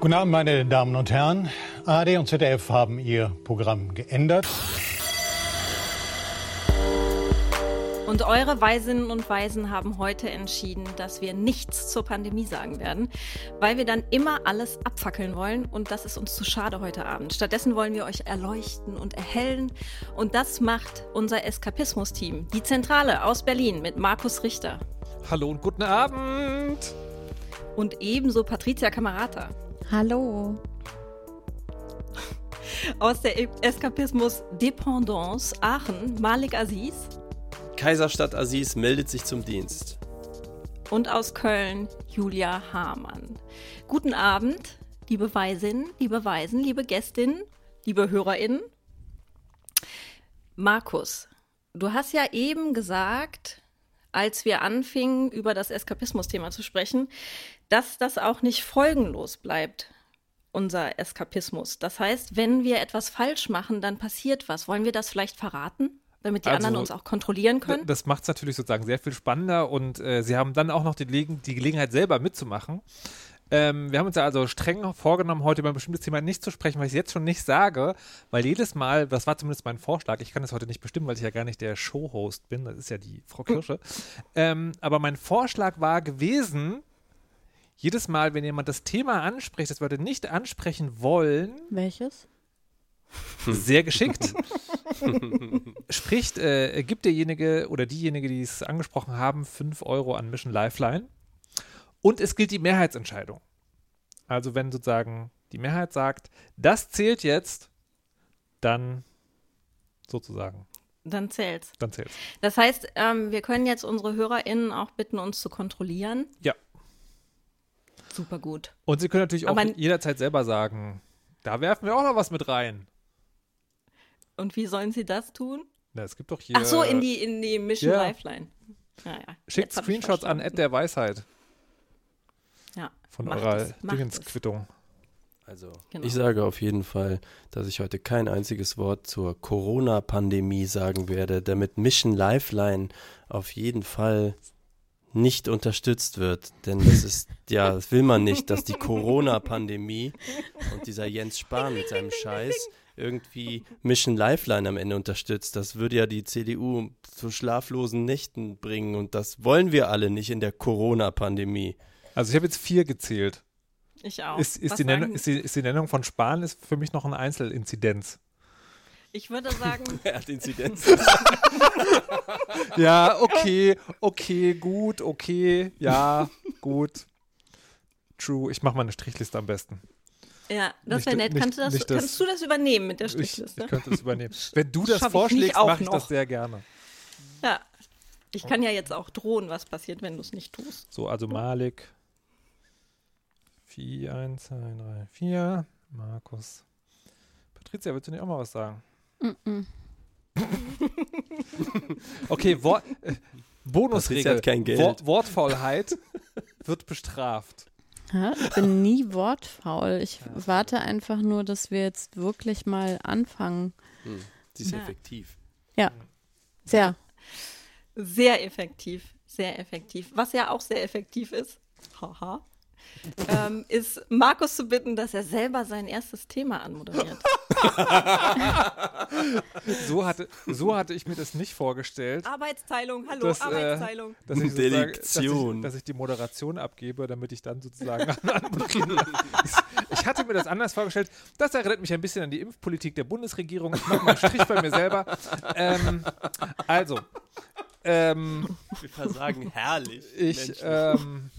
Guten Abend, meine Damen und Herren. ARD und ZDF haben ihr Programm geändert. Und eure Weisinnen und Weisen haben heute entschieden, dass wir nichts zur Pandemie sagen werden, weil wir dann immer alles abfackeln wollen und das ist uns zu schade heute Abend. Stattdessen wollen wir euch erleuchten und erhellen und das macht unser Eskapismus-Team, die Zentrale aus Berlin mit Markus Richter. Hallo und guten Abend. Und ebenso Patricia Kamerata. Hallo. Aus der Eskapismus Dependance Aachen, Malik Aziz. Kaiserstadt Aziz meldet sich zum Dienst. Und aus Köln Julia Hamann. Guten Abend, liebe Weisinnen, liebe Weisen, liebe Gästinnen, liebe HörerInnen. Markus, du hast ja eben gesagt, als wir anfingen, über das Eskapismus-Thema zu sprechen, dass das auch nicht folgenlos bleibt, unser Eskapismus. Das heißt, wenn wir etwas falsch machen, dann passiert was. Wollen wir das vielleicht verraten? Damit die also, anderen uns auch kontrollieren können? Das macht es natürlich sozusagen sehr viel spannender und äh, sie haben dann auch noch die, die Gelegenheit, selber mitzumachen. Ähm, wir haben uns ja also streng vorgenommen, heute über ein bestimmtes Thema nicht zu sprechen, weil ich es jetzt schon nicht sage, weil jedes Mal, das war zumindest mein Vorschlag, ich kann das heute nicht bestimmen, weil ich ja gar nicht der Showhost bin, das ist ja die Frau Kirsche. ähm, aber mein Vorschlag war gewesen, jedes Mal, wenn jemand das Thema anspricht, das wir nicht ansprechen wollen. Welches? Sehr geschickt. spricht, äh, gibt derjenige oder diejenige, die es angesprochen haben, 5 Euro an Mission Lifeline. Und es gilt die Mehrheitsentscheidung. Also wenn sozusagen die Mehrheit sagt, das zählt jetzt, dann sozusagen. Dann zählt's. Dann zählt's. Das heißt, ähm, wir können jetzt unsere HörerInnen auch bitten, uns zu kontrollieren. Ja. Super gut. Und Sie können natürlich auch jederzeit selber sagen, da werfen wir auch noch was mit rein. Und wie sollen Sie das tun? Na, es gibt doch hier. Ach so, in die, in die Mission ja. Lifeline. Ja, ja. Schickt Screenshots an Ed der Weisheit. Ja. Von eurer Dingensquittung. Also, genau. ich sage auf jeden Fall, dass ich heute kein einziges Wort zur Corona-Pandemie sagen werde, damit Mission Lifeline auf jeden Fall nicht unterstützt wird. Denn das ist, ja, das will man nicht, dass die Corona-Pandemie und dieser Jens Spahn mit seinem Scheiß irgendwie Mission Lifeline am Ende unterstützt. Das würde ja die CDU zu schlaflosen Nächten bringen und das wollen wir alle nicht in der Corona-Pandemie. Also ich habe jetzt vier gezählt. Ich auch. Ist, ist, die Nennung, ist, die, ist die Nennung von Spahn ist für mich noch eine Einzelinzidenz. Ich würde sagen. er hat Inzidenz. ja, okay, okay, gut, okay, ja, gut. True. Ich mache mal eine Strichliste am besten. Ja, das wäre nett. Kannst, du das, kannst das, du das übernehmen mit der Strichliste? Ich, ich könnte das übernehmen. Wenn du das vorschlägst, mache ich das sehr gerne. Ja. Ich kann ja jetzt auch drohen, was passiert, wenn du es nicht tust. So, also Malik. 4, 1, 2, 3, 4. Markus. Patricia, willst du nicht auch mal was sagen? Mm okay, Wort, äh, Bonusregel. kein Geld. Wort, Wortfaulheit wird bestraft. Ja, ich bin nie wortfaul. Ich ja. warte einfach nur, dass wir jetzt wirklich mal anfangen. Hm. Sie ist ja. effektiv. Ja, sehr. Sehr effektiv, sehr effektiv. Was ja auch sehr effektiv ist, haha, ähm, ist Markus zu bitten, dass er selber sein erstes Thema anmoderiert. so, hatte, so hatte ich mir das nicht vorgestellt. Arbeitsteilung, hallo, dass, äh, Arbeitsteilung. Äh, dass, ich dass, ich, dass ich die Moderation abgebe, damit ich dann sozusagen Ich hatte mir das anders vorgestellt. Das erinnert mich ein bisschen an die Impfpolitik der Bundesregierung. Ich mache mal einen Strich bei mir selber. Ähm, also. Ähm, Wir versagen herrlich. Ich, ähm,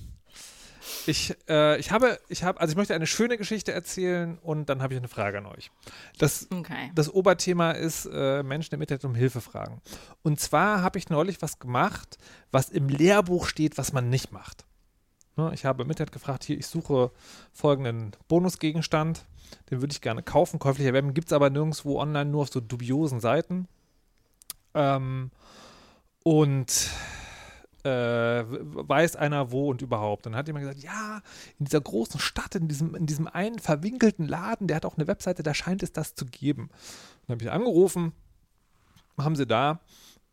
ich, äh, ich habe, ich habe, also ich möchte eine schöne Geschichte erzählen und dann habe ich eine Frage an euch. Das, okay. das Oberthema ist äh, Menschen im Internet um Hilfe fragen. Und zwar habe ich neulich was gemacht, was im Lehrbuch steht, was man nicht macht. Ne, ich habe im Internet gefragt, hier, ich suche folgenden Bonusgegenstand, den würde ich gerne kaufen, käuflich erwerben, gibt es aber nirgendwo online, nur auf so dubiosen Seiten. Ähm, und äh, weiß einer wo und überhaupt. Dann hat jemand gesagt, ja, in dieser großen Stadt, in diesem, in diesem einen verwinkelten Laden, der hat auch eine Webseite, da scheint es das zu geben. Dann habe ich angerufen, haben sie da,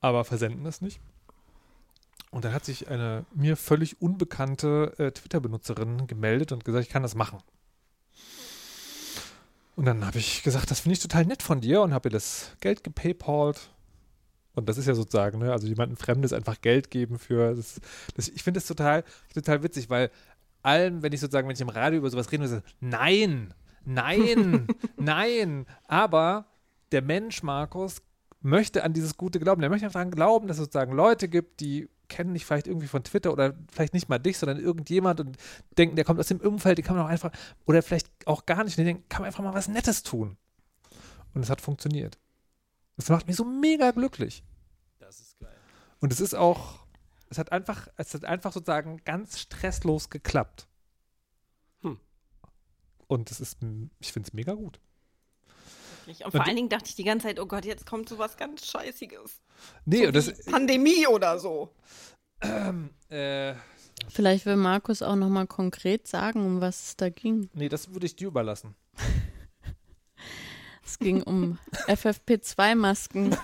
aber versenden das nicht. Und dann hat sich eine mir völlig unbekannte äh, Twitter-Benutzerin gemeldet und gesagt, ich kann das machen. Und dann habe ich gesagt, das finde ich total nett von dir und habe ihr das Geld gepaypalt. Und das ist ja sozusagen, ne, also jemandem Fremdes einfach Geld geben für. Das, das, ich finde das total, total witzig, weil allen, wenn ich sozusagen, wenn ich im Radio über sowas rede, so, nein, nein, nein. Aber der Mensch, Markus, möchte an dieses Gute glauben. Der möchte einfach daran glauben, dass es sozusagen Leute gibt, die kennen dich vielleicht irgendwie von Twitter oder vielleicht nicht mal dich, sondern irgendjemand und denken, der kommt aus dem Umfeld, die kann man auch einfach, oder vielleicht auch gar nicht, die denken, kann man einfach mal was Nettes tun. Und es hat funktioniert. Das macht mich so mega glücklich. Das ist geil. Und es ist auch, es hat einfach, es hat einfach sozusagen ganz stresslos geklappt. Hm. Und es ist, ich finde es mega gut. Und, und vor allen Dingen dachte ich die ganze Zeit, oh Gott, jetzt kommt so was ganz Scheißiges. Nee, so das. Pandemie oder so. Ähm, äh, Vielleicht will Markus auch nochmal konkret sagen, um was es da ging. Nee, das würde ich dir überlassen. es ging um FFP2-Masken.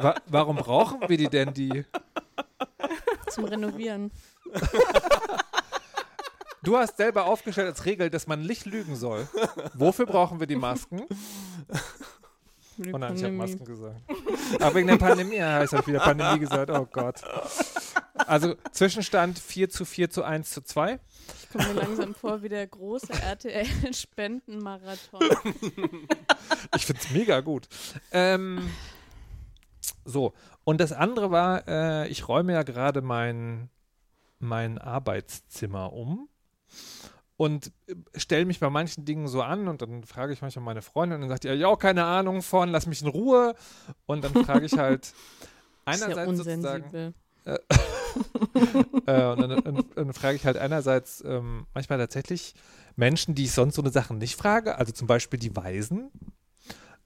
Wa warum brauchen wir die denn, die? Zum Renovieren. Du hast selber aufgestellt als Regel, dass man nicht lügen soll. Wofür brauchen wir die Masken? Oh nein, ich habe Masken gesagt. Aber wegen der Pandemie, ja, ich habe wieder Pandemie gesagt. Oh Gott. Also Zwischenstand 4 zu 4 zu 1 zu 2. Ich komme mir langsam vor wie der große RTL-Spendenmarathon. ich finde es mega gut. Ähm, so, und das andere war, äh, ich räume ja gerade mein, mein Arbeitszimmer um und äh, stelle mich bei manchen Dingen so an und dann frage ich manchmal meine Freundin und dann sagt die, ja, keine Ahnung von, lass mich in Ruhe. Und dann frage ich halt einerseits sozusagen. Äh, äh, und dann, dann, dann, frage ich halt einerseits ähm, manchmal tatsächlich Menschen, die ich sonst so eine Sachen nicht frage, also zum Beispiel die Weisen.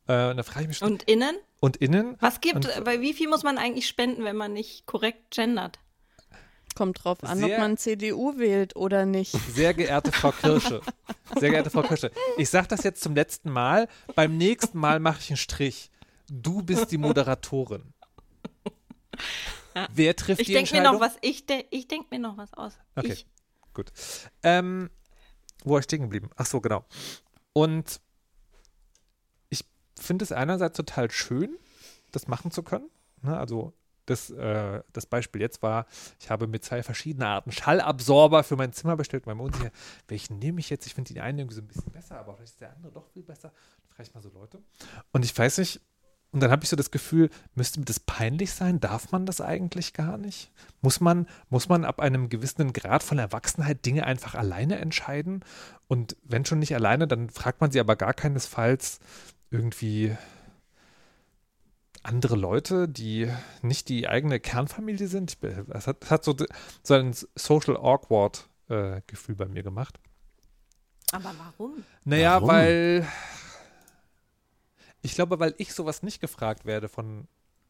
Äh, und dann frage ich mich Und innen? Und innen? Was gibt, und, bei wie viel muss man eigentlich spenden, wenn man nicht korrekt gendert? Kommt drauf an, sehr, ob man CDU wählt oder nicht. Sehr geehrte Frau Kirsche, sehr geehrte Frau Kirsche, ich sage das jetzt zum letzten Mal. Beim nächsten Mal mache ich einen Strich. Du bist die Moderatorin. Ja. Wer trifft ich die Entscheidung? Mir noch was, ich de ich denke mir noch was aus. Okay, ich. gut. Ähm, wo war ich stehen geblieben? Ach so, genau. Und ich finde es einerseits total schön, das machen zu können. Ne? Also das, äh, das Beispiel jetzt war, ich habe mir zwei verschiedene Arten Schallabsorber für mein Zimmer bestellt. Mein unsicher, welchen nehme ich jetzt? Ich finde die eine irgendwie so ein bisschen besser, aber vielleicht ist der andere doch viel besser. Dann frage ich mal so Leute. Und ich weiß nicht, und dann habe ich so das Gefühl, müsste mir das peinlich sein? Darf man das eigentlich gar nicht? Muss man, muss man ab einem gewissen Grad von Erwachsenheit Dinge einfach alleine entscheiden? Und wenn schon nicht alleine, dann fragt man sie aber gar keinesfalls irgendwie andere Leute, die nicht die eigene Kernfamilie sind. Es hat, hat, so, so ein Social Awkward äh, Gefühl bei mir gemacht. Aber warum? Naja, warum? weil ich glaube, weil ich sowas nicht gefragt werde von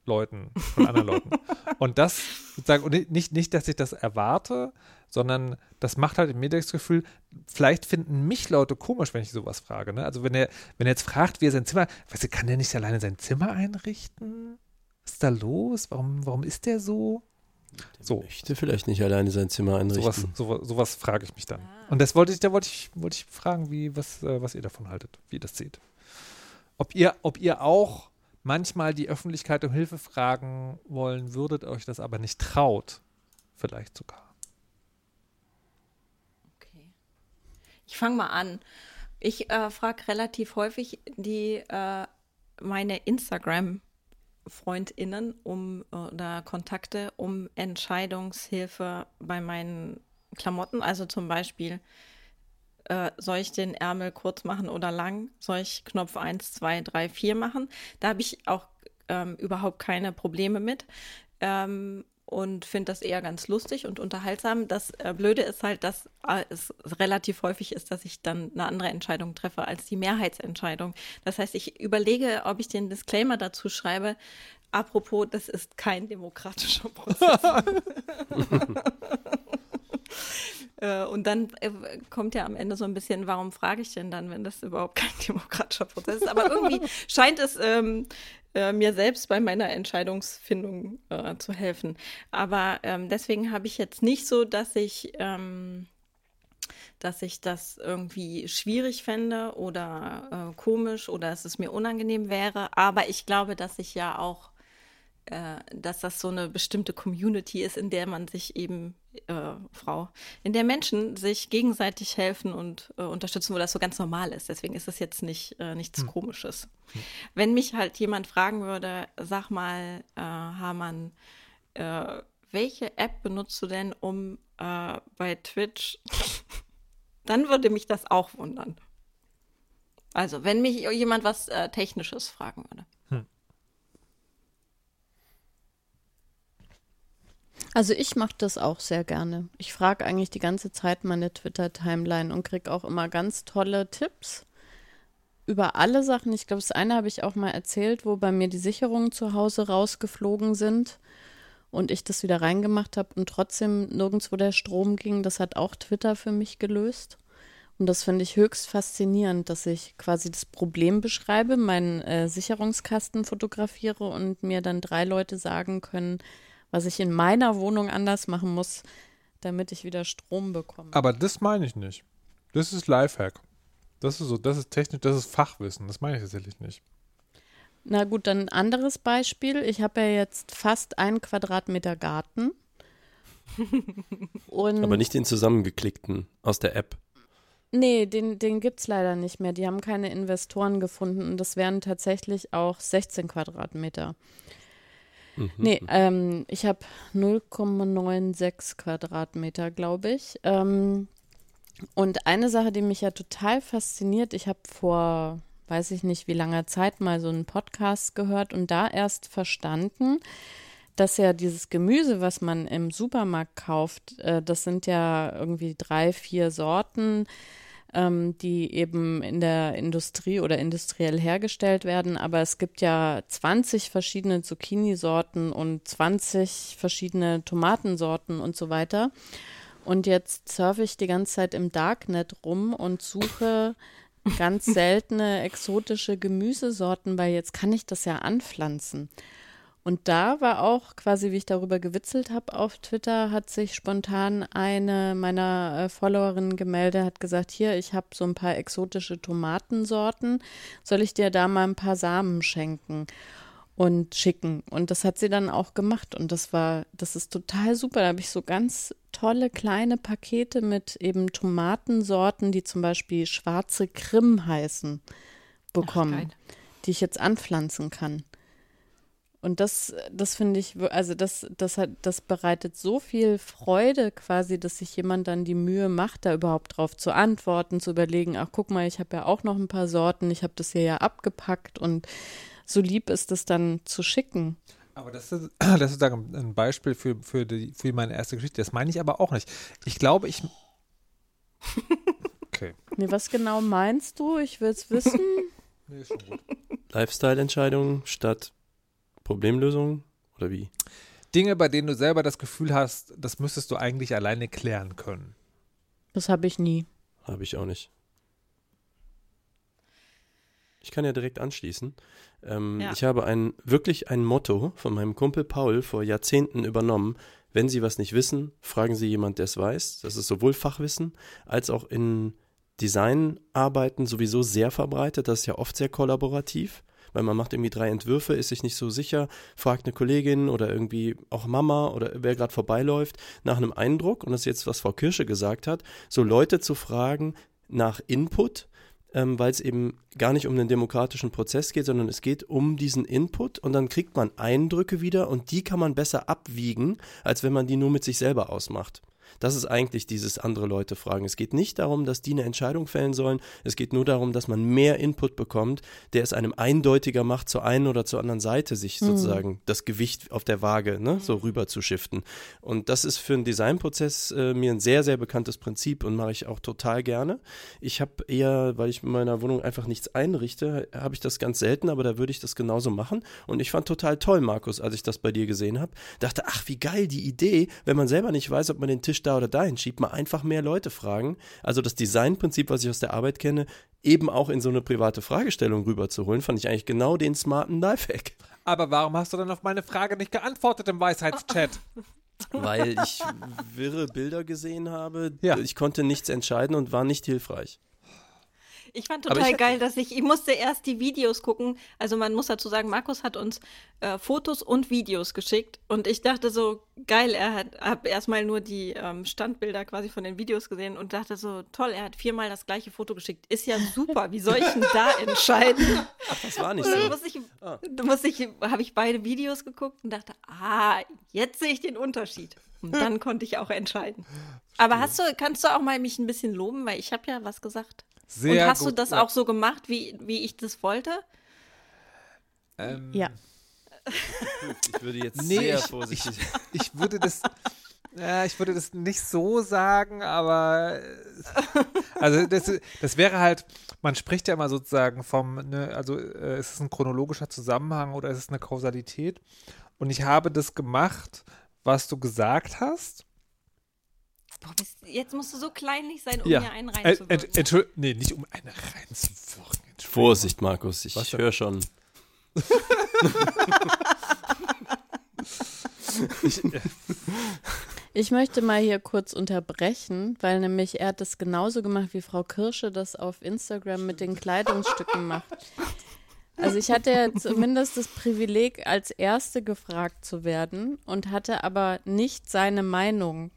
Leuten, von anderen Leuten. Und das sozusagen, und nicht, nicht, dass ich das erwarte, sondern das macht halt mir das Gefühl, vielleicht finden mich Leute komisch, wenn ich sowas frage. Ne? Also wenn er, wenn er jetzt fragt, wie er sein Zimmer, weißt du, kann der nicht alleine sein Zimmer einrichten? Was ist da los? Warum, warum ist der so? Der so. möchte vielleicht nicht alleine sein Zimmer einrichten. Sowas, sowas, sowas frage ich mich dann. Ah. Und das wollte ich, da wollte ich, wollte ich fragen, wie, was, äh, was ihr davon haltet, wie ihr das seht. Ob ihr, ob ihr auch manchmal die Öffentlichkeit um Hilfe fragen wollen würdet, euch das aber nicht traut. Vielleicht sogar. Ich fange mal an. Ich äh, frage relativ häufig die äh, meine Instagram-FreundInnen um oder Kontakte um Entscheidungshilfe bei meinen Klamotten. Also zum Beispiel, äh, soll ich den Ärmel kurz machen oder lang? Soll ich Knopf 1, 2, 3, 4 machen? Da habe ich auch ähm, überhaupt keine Probleme mit. Ähm, und finde das eher ganz lustig und unterhaltsam. Das äh, Blöde ist halt, dass äh, es relativ häufig ist, dass ich dann eine andere Entscheidung treffe als die Mehrheitsentscheidung. Das heißt, ich überlege, ob ich den Disclaimer dazu schreibe. Apropos, das ist kein demokratischer Prozess. Äh, und dann äh, kommt ja am Ende so ein bisschen, warum frage ich denn dann, wenn das überhaupt kein demokratischer Prozess ist? Aber irgendwie scheint es ähm, äh, mir selbst bei meiner Entscheidungsfindung äh, zu helfen. Aber ähm, deswegen habe ich jetzt nicht so, dass ich ähm, dass ich das irgendwie schwierig fände oder äh, komisch oder dass es mir unangenehm wäre. Aber ich glaube, dass ich ja auch, dass das so eine bestimmte Community ist, in der man sich eben, äh, Frau, in der Menschen sich gegenseitig helfen und äh, unterstützen, wo das so ganz normal ist. Deswegen ist es jetzt nicht äh, nichts hm. Komisches. Hm. Wenn mich halt jemand fragen würde, sag mal, äh, Hamann, welche App benutzt du denn, um bei Twitch dann würde mich das auch wundern. Also, wenn mich jemand was äh, Technisches fragen würde. Hm. Also ich mache das auch sehr gerne. Ich frage eigentlich die ganze Zeit meine Twitter-Timeline und kriege auch immer ganz tolle Tipps über alle Sachen. Ich glaube, das eine habe ich auch mal erzählt, wo bei mir die Sicherungen zu Hause rausgeflogen sind und ich das wieder reingemacht habe und trotzdem nirgendwo der Strom ging. Das hat auch Twitter für mich gelöst. Und das finde ich höchst faszinierend, dass ich quasi das Problem beschreibe, meinen äh, Sicherungskasten fotografiere und mir dann drei Leute sagen können, was ich in meiner Wohnung anders machen muss, damit ich wieder Strom bekomme. Aber das meine ich nicht. Das ist Lifehack. Das ist so, das ist technisch, das ist Fachwissen. Das meine ich tatsächlich nicht. Na gut, dann ein anderes Beispiel. Ich habe ja jetzt fast einen Quadratmeter Garten. Aber nicht den zusammengeklickten aus der App. Nee, den, den gibt es leider nicht mehr. Die haben keine Investoren gefunden und das wären tatsächlich auch 16 Quadratmeter. Mhm. Nee, ähm, ich habe 0,96 Quadratmeter, glaube ich. Ähm, und eine Sache, die mich ja total fasziniert, ich habe vor, weiß ich nicht wie langer Zeit mal so einen Podcast gehört und da erst verstanden, dass ja dieses Gemüse, was man im Supermarkt kauft, äh, das sind ja irgendwie drei, vier Sorten ähm, die eben in der Industrie oder industriell hergestellt werden. Aber es gibt ja 20 verschiedene Zucchini-Sorten und 20 verschiedene Tomatensorten und so weiter. Und jetzt surfe ich die ganze Zeit im Darknet rum und suche ganz seltene exotische Gemüsesorten, weil jetzt kann ich das ja anpflanzen. Und da war auch quasi, wie ich darüber gewitzelt habe auf Twitter, hat sich spontan eine meiner äh, Followerinnen gemeldet, hat gesagt, hier, ich habe so ein paar exotische Tomatensorten, soll ich dir da mal ein paar Samen schenken und schicken? Und das hat sie dann auch gemacht und das war, das ist total super. Da habe ich so ganz tolle kleine Pakete mit eben Tomatensorten, die zum Beispiel schwarze Krim heißen, bekommen, Ach, die ich jetzt anpflanzen kann. Und das, das finde ich, also das, das hat, das bereitet so viel Freude quasi, dass sich jemand dann die Mühe macht, da überhaupt drauf zu antworten, zu überlegen, ach guck mal, ich habe ja auch noch ein paar Sorten, ich habe das hier ja abgepackt und so lieb ist es dann zu schicken. Aber das ist, das ist sozusagen ein Beispiel für, für, die, für meine erste Geschichte. Das meine ich aber auch nicht. Ich glaube, ich. Okay. Nee, was genau meinst du? Ich will es wissen. nee, ist schon gut. Lifestyle-Entscheidungen statt Problemlösung oder wie? Dinge, bei denen du selber das Gefühl hast, das müsstest du eigentlich alleine klären können. Das habe ich nie. Habe ich auch nicht. Ich kann ja direkt anschließen. Ähm, ja. Ich habe ein, wirklich ein Motto von meinem Kumpel Paul vor Jahrzehnten übernommen. Wenn Sie was nicht wissen, fragen Sie jemand, der es weiß. Das ist sowohl Fachwissen als auch in Designarbeiten sowieso sehr verbreitet. Das ist ja oft sehr kollaborativ weil man macht irgendwie drei Entwürfe, ist sich nicht so sicher, fragt eine Kollegin oder irgendwie auch Mama oder wer gerade vorbeiläuft nach einem Eindruck, und das ist jetzt, was Frau Kirsche gesagt hat, so Leute zu fragen nach Input, ähm, weil es eben gar nicht um den demokratischen Prozess geht, sondern es geht um diesen Input und dann kriegt man Eindrücke wieder und die kann man besser abwiegen, als wenn man die nur mit sich selber ausmacht. Das ist eigentlich dieses andere Leute fragen. Es geht nicht darum, dass die eine Entscheidung fällen sollen. Es geht nur darum, dass man mehr Input bekommt, der es einem eindeutiger macht, zur einen oder zur anderen Seite sich mhm. sozusagen das Gewicht auf der Waage ne, so mhm. rüber zu shiften. Und das ist für einen Designprozess äh, mir ein sehr, sehr bekanntes Prinzip und mache ich auch total gerne. Ich habe eher, weil ich in meiner Wohnung einfach nichts einrichte, habe ich das ganz selten, aber da würde ich das genauso machen. Und ich fand total toll, Markus, als ich das bei dir gesehen habe. Dachte, ach, wie geil die Idee, wenn man selber nicht weiß, ob man den Tisch Tisch da oder dahin schiebt, mal einfach mehr Leute fragen. Also das Designprinzip, was ich aus der Arbeit kenne, eben auch in so eine private Fragestellung rüberzuholen, fand ich eigentlich genau den smarten Lifehack. Aber warum hast du dann auf meine Frage nicht geantwortet im Weisheitschat? weil ich wirre Bilder gesehen habe. Ja. Ich konnte nichts entscheiden und war nicht hilfreich. Ich fand total ich geil, dass ich, ich musste erst die Videos gucken. Also man muss dazu sagen, Markus hat uns äh, Fotos und Videos geschickt und ich dachte so, geil, er hat hab erstmal nur die ähm, Standbilder quasi von den Videos gesehen und dachte so, toll, er hat viermal das gleiche Foto geschickt. Ist ja super, wie soll ich denn da entscheiden? Ach, das war nicht so. Muss ich, ah. muss ich, habe ich beide Videos geguckt und dachte, ah, jetzt sehe ich den Unterschied. Und dann konnte ich auch entscheiden. Aber hast du, kannst du auch mal mich ein bisschen loben, weil ich habe ja was gesagt. Sehr Und hast gut, du das ja. auch so gemacht, wie, wie ich das wollte? Ähm, ja. Ich würde jetzt nee, sehr vorsichtig. Ich, ich würde das. Ja, ich würde das nicht so sagen, aber also das, das wäre halt, man spricht ja immer sozusagen vom, ne, also äh, ist es ein chronologischer Zusammenhang oder ist es eine Kausalität? Und ich habe das gemacht, was du gesagt hast. Boah, jetzt musst du so kleinlich sein, um ja. mir einen reinzuwirken. Äh, Entschuldigung, nee, nicht um einen reinzuwirken. Vorsicht, Markus, ich höre schon. ich, äh. ich möchte mal hier kurz unterbrechen, weil nämlich er hat das genauso gemacht, wie Frau Kirsche das auf Instagram mit den Kleidungsstücken macht. Also ich hatte ja zumindest das Privileg, als Erste gefragt zu werden und hatte aber nicht seine Meinung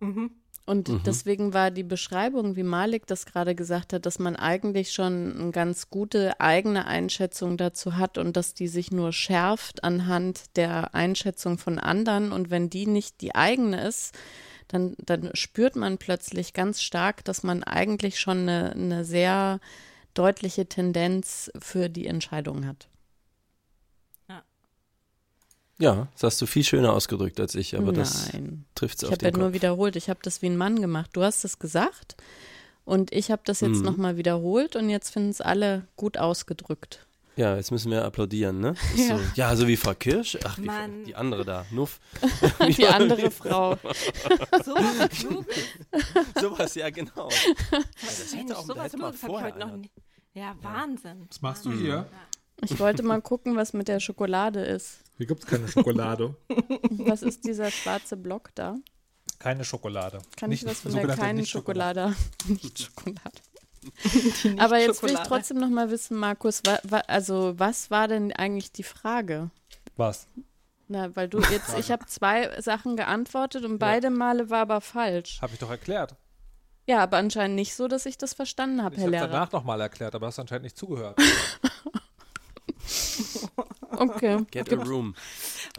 Mhm. Und mhm. deswegen war die Beschreibung, wie Malik das gerade gesagt hat, dass man eigentlich schon eine ganz gute eigene Einschätzung dazu hat und dass die sich nur schärft anhand der Einschätzung von anderen. Und wenn die nicht die eigene ist, dann, dann spürt man plötzlich ganz stark, dass man eigentlich schon eine, eine sehr deutliche Tendenz für die Entscheidung hat. Ja, das hast du viel schöner ausgedrückt als ich, aber Nein. das trifft es auf Ich habe ja nur wiederholt, ich habe das wie ein Mann gemacht. Du hast es gesagt und ich habe das jetzt mhm. nochmal wiederholt und jetzt finden es alle gut ausgedrückt. Ja, jetzt müssen wir applaudieren, ne? Ja, so, ja so wie Frau Kirsch. Ach, wie, die andere da, Nuff. die andere Frau. so was du Sowas, ja, genau. Das hätte auch, sowas hätte mal vorher. Noch nie. Ja, Wahnsinn. Was machst du hier? Ich wollte mal gucken, was mit der Schokolade ist. Hier gibt es keine Schokolade. Was ist dieser schwarze Block da? Keine Schokolade. Kann nicht, ich was von der keinen Schokolade? Nicht Schokolade. Nicht Aber jetzt will ich trotzdem noch mal wissen, Markus, wa, wa, also was war denn eigentlich die Frage? Was? Na, weil du jetzt, ich habe zwei Sachen geantwortet und ja. beide Male war aber falsch. Habe ich doch erklärt. Ja, aber anscheinend nicht so, dass ich das verstanden habe, Herr Lehrer. Ich habe danach nochmal erklärt, aber hast anscheinend nicht zugehört. Okay. Get a room.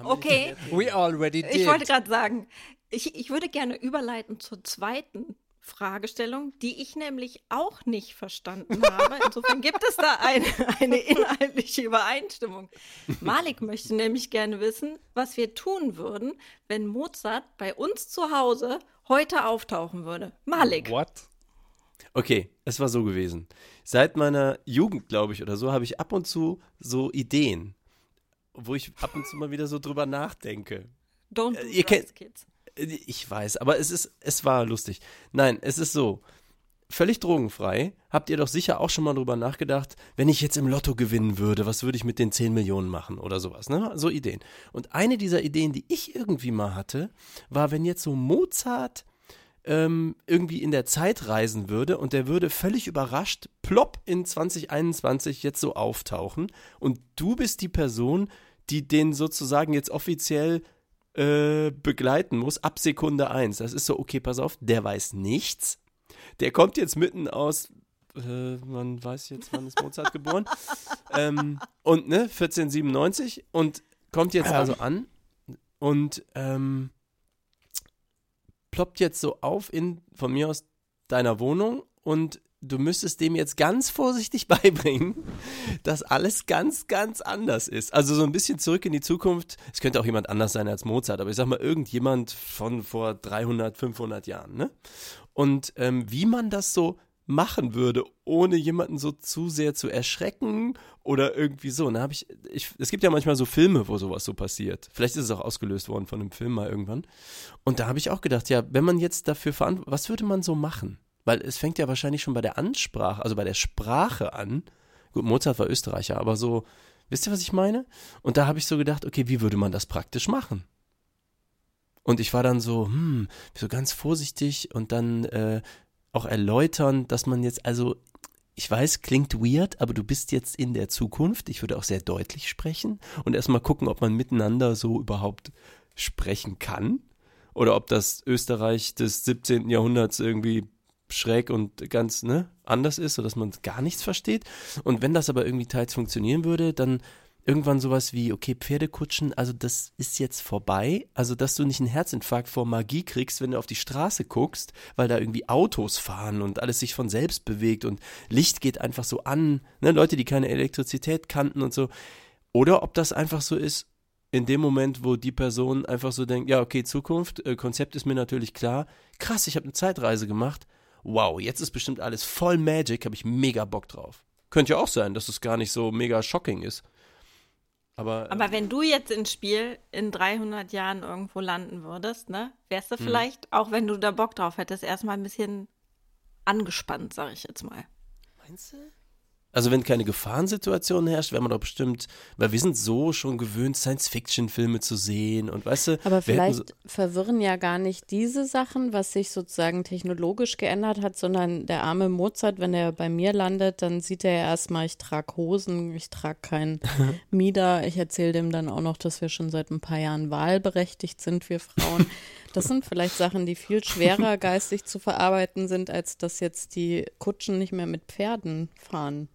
Okay. We already did. Ich wollte gerade sagen, ich, ich würde gerne überleiten zur zweiten Fragestellung, die ich nämlich auch nicht verstanden habe. Insofern gibt es da eine, eine inhaltliche Übereinstimmung. Malik möchte nämlich gerne wissen, was wir tun würden, wenn Mozart bei uns zu Hause heute auftauchen würde. Malik. What? Okay, es war so gewesen. Seit meiner Jugend, glaube ich, oder so, habe ich ab und zu so Ideen wo ich ab und zu mal wieder so drüber nachdenke. Don't do Ihr kennt, kids. Ich weiß, aber es ist, es war lustig. Nein, es ist so. Völlig drogenfrei. Habt ihr doch sicher auch schon mal drüber nachgedacht, wenn ich jetzt im Lotto gewinnen würde, was würde ich mit den 10 Millionen machen oder sowas, ne? So Ideen. Und eine dieser Ideen, die ich irgendwie mal hatte, war, wenn jetzt so Mozart ähm, irgendwie in der Zeit reisen würde und der würde völlig überrascht plopp in 2021 jetzt so auftauchen und du bist die Person, die den sozusagen jetzt offiziell äh, begleiten muss, ab Sekunde 1. Das ist so, okay, pass auf, der weiß nichts. Der kommt jetzt mitten aus, äh, man weiß jetzt, wann ist Mozart geboren. Ähm, und, ne, 1497 und kommt jetzt also an und ähm, ploppt jetzt so auf in, von mir aus, deiner Wohnung und du müsstest dem jetzt ganz vorsichtig beibringen, dass alles ganz, ganz anders ist. Also so ein bisschen zurück in die Zukunft. Es könnte auch jemand anders sein als Mozart, aber ich sag mal irgendjemand von vor 300, 500 Jahren. Ne? Und ähm, wie man das so machen würde, ohne jemanden so zu sehr zu erschrecken oder irgendwie so. Da habe ich, ich, es gibt ja manchmal so Filme, wo sowas so passiert. Vielleicht ist es auch ausgelöst worden von einem Film mal irgendwann. Und da habe ich auch gedacht, ja, wenn man jetzt dafür verantwortlich, was würde man so machen? Weil es fängt ja wahrscheinlich schon bei der Ansprache, also bei der Sprache an. Gut, Mozart war Österreicher, aber so, wisst ihr, was ich meine? Und da habe ich so gedacht, okay, wie würde man das praktisch machen? Und ich war dann so, hm, so ganz vorsichtig und dann äh, auch erläutern, dass man jetzt, also ich weiß, klingt weird, aber du bist jetzt in der Zukunft. Ich würde auch sehr deutlich sprechen und erstmal gucken, ob man miteinander so überhaupt sprechen kann. Oder ob das Österreich des 17. Jahrhunderts irgendwie schräg und ganz ne, anders ist, sodass man gar nichts versteht. Und wenn das aber irgendwie teils funktionieren würde, dann irgendwann sowas wie, okay, Pferdekutschen, also das ist jetzt vorbei. Also, dass du nicht einen Herzinfarkt vor Magie kriegst, wenn du auf die Straße guckst, weil da irgendwie Autos fahren und alles sich von selbst bewegt und Licht geht einfach so an, ne, Leute, die keine Elektrizität kannten und so. Oder ob das einfach so ist, in dem Moment, wo die Person einfach so denkt, ja, okay, Zukunft, äh, Konzept ist mir natürlich klar. Krass, ich habe eine Zeitreise gemacht. Wow, jetzt ist bestimmt alles voll Magic, habe ich mega Bock drauf. Könnte ja auch sein, dass es gar nicht so mega shocking ist. Aber, Aber ähm, wenn du jetzt ins Spiel in 300 Jahren irgendwo landen würdest, ne, wärst du hm. vielleicht, auch wenn du da Bock drauf hättest, erstmal ein bisschen angespannt, sag ich jetzt mal. Meinst du? Also wenn keine Gefahrensituation herrscht, wäre man doch bestimmt, weil wir sind so schon gewöhnt, Science-Fiction-Filme zu sehen und weißt du. Aber vielleicht so verwirren ja gar nicht diese Sachen, was sich sozusagen technologisch geändert hat, sondern der arme Mozart, wenn er bei mir landet, dann sieht er ja erstmal, ich trage Hosen, ich trage kein Mieder. Ich erzähle dem dann auch noch, dass wir schon seit ein paar Jahren wahlberechtigt sind, wir Frauen. Das sind vielleicht Sachen, die viel schwerer geistig zu verarbeiten sind, als dass jetzt die Kutschen nicht mehr mit Pferden fahren.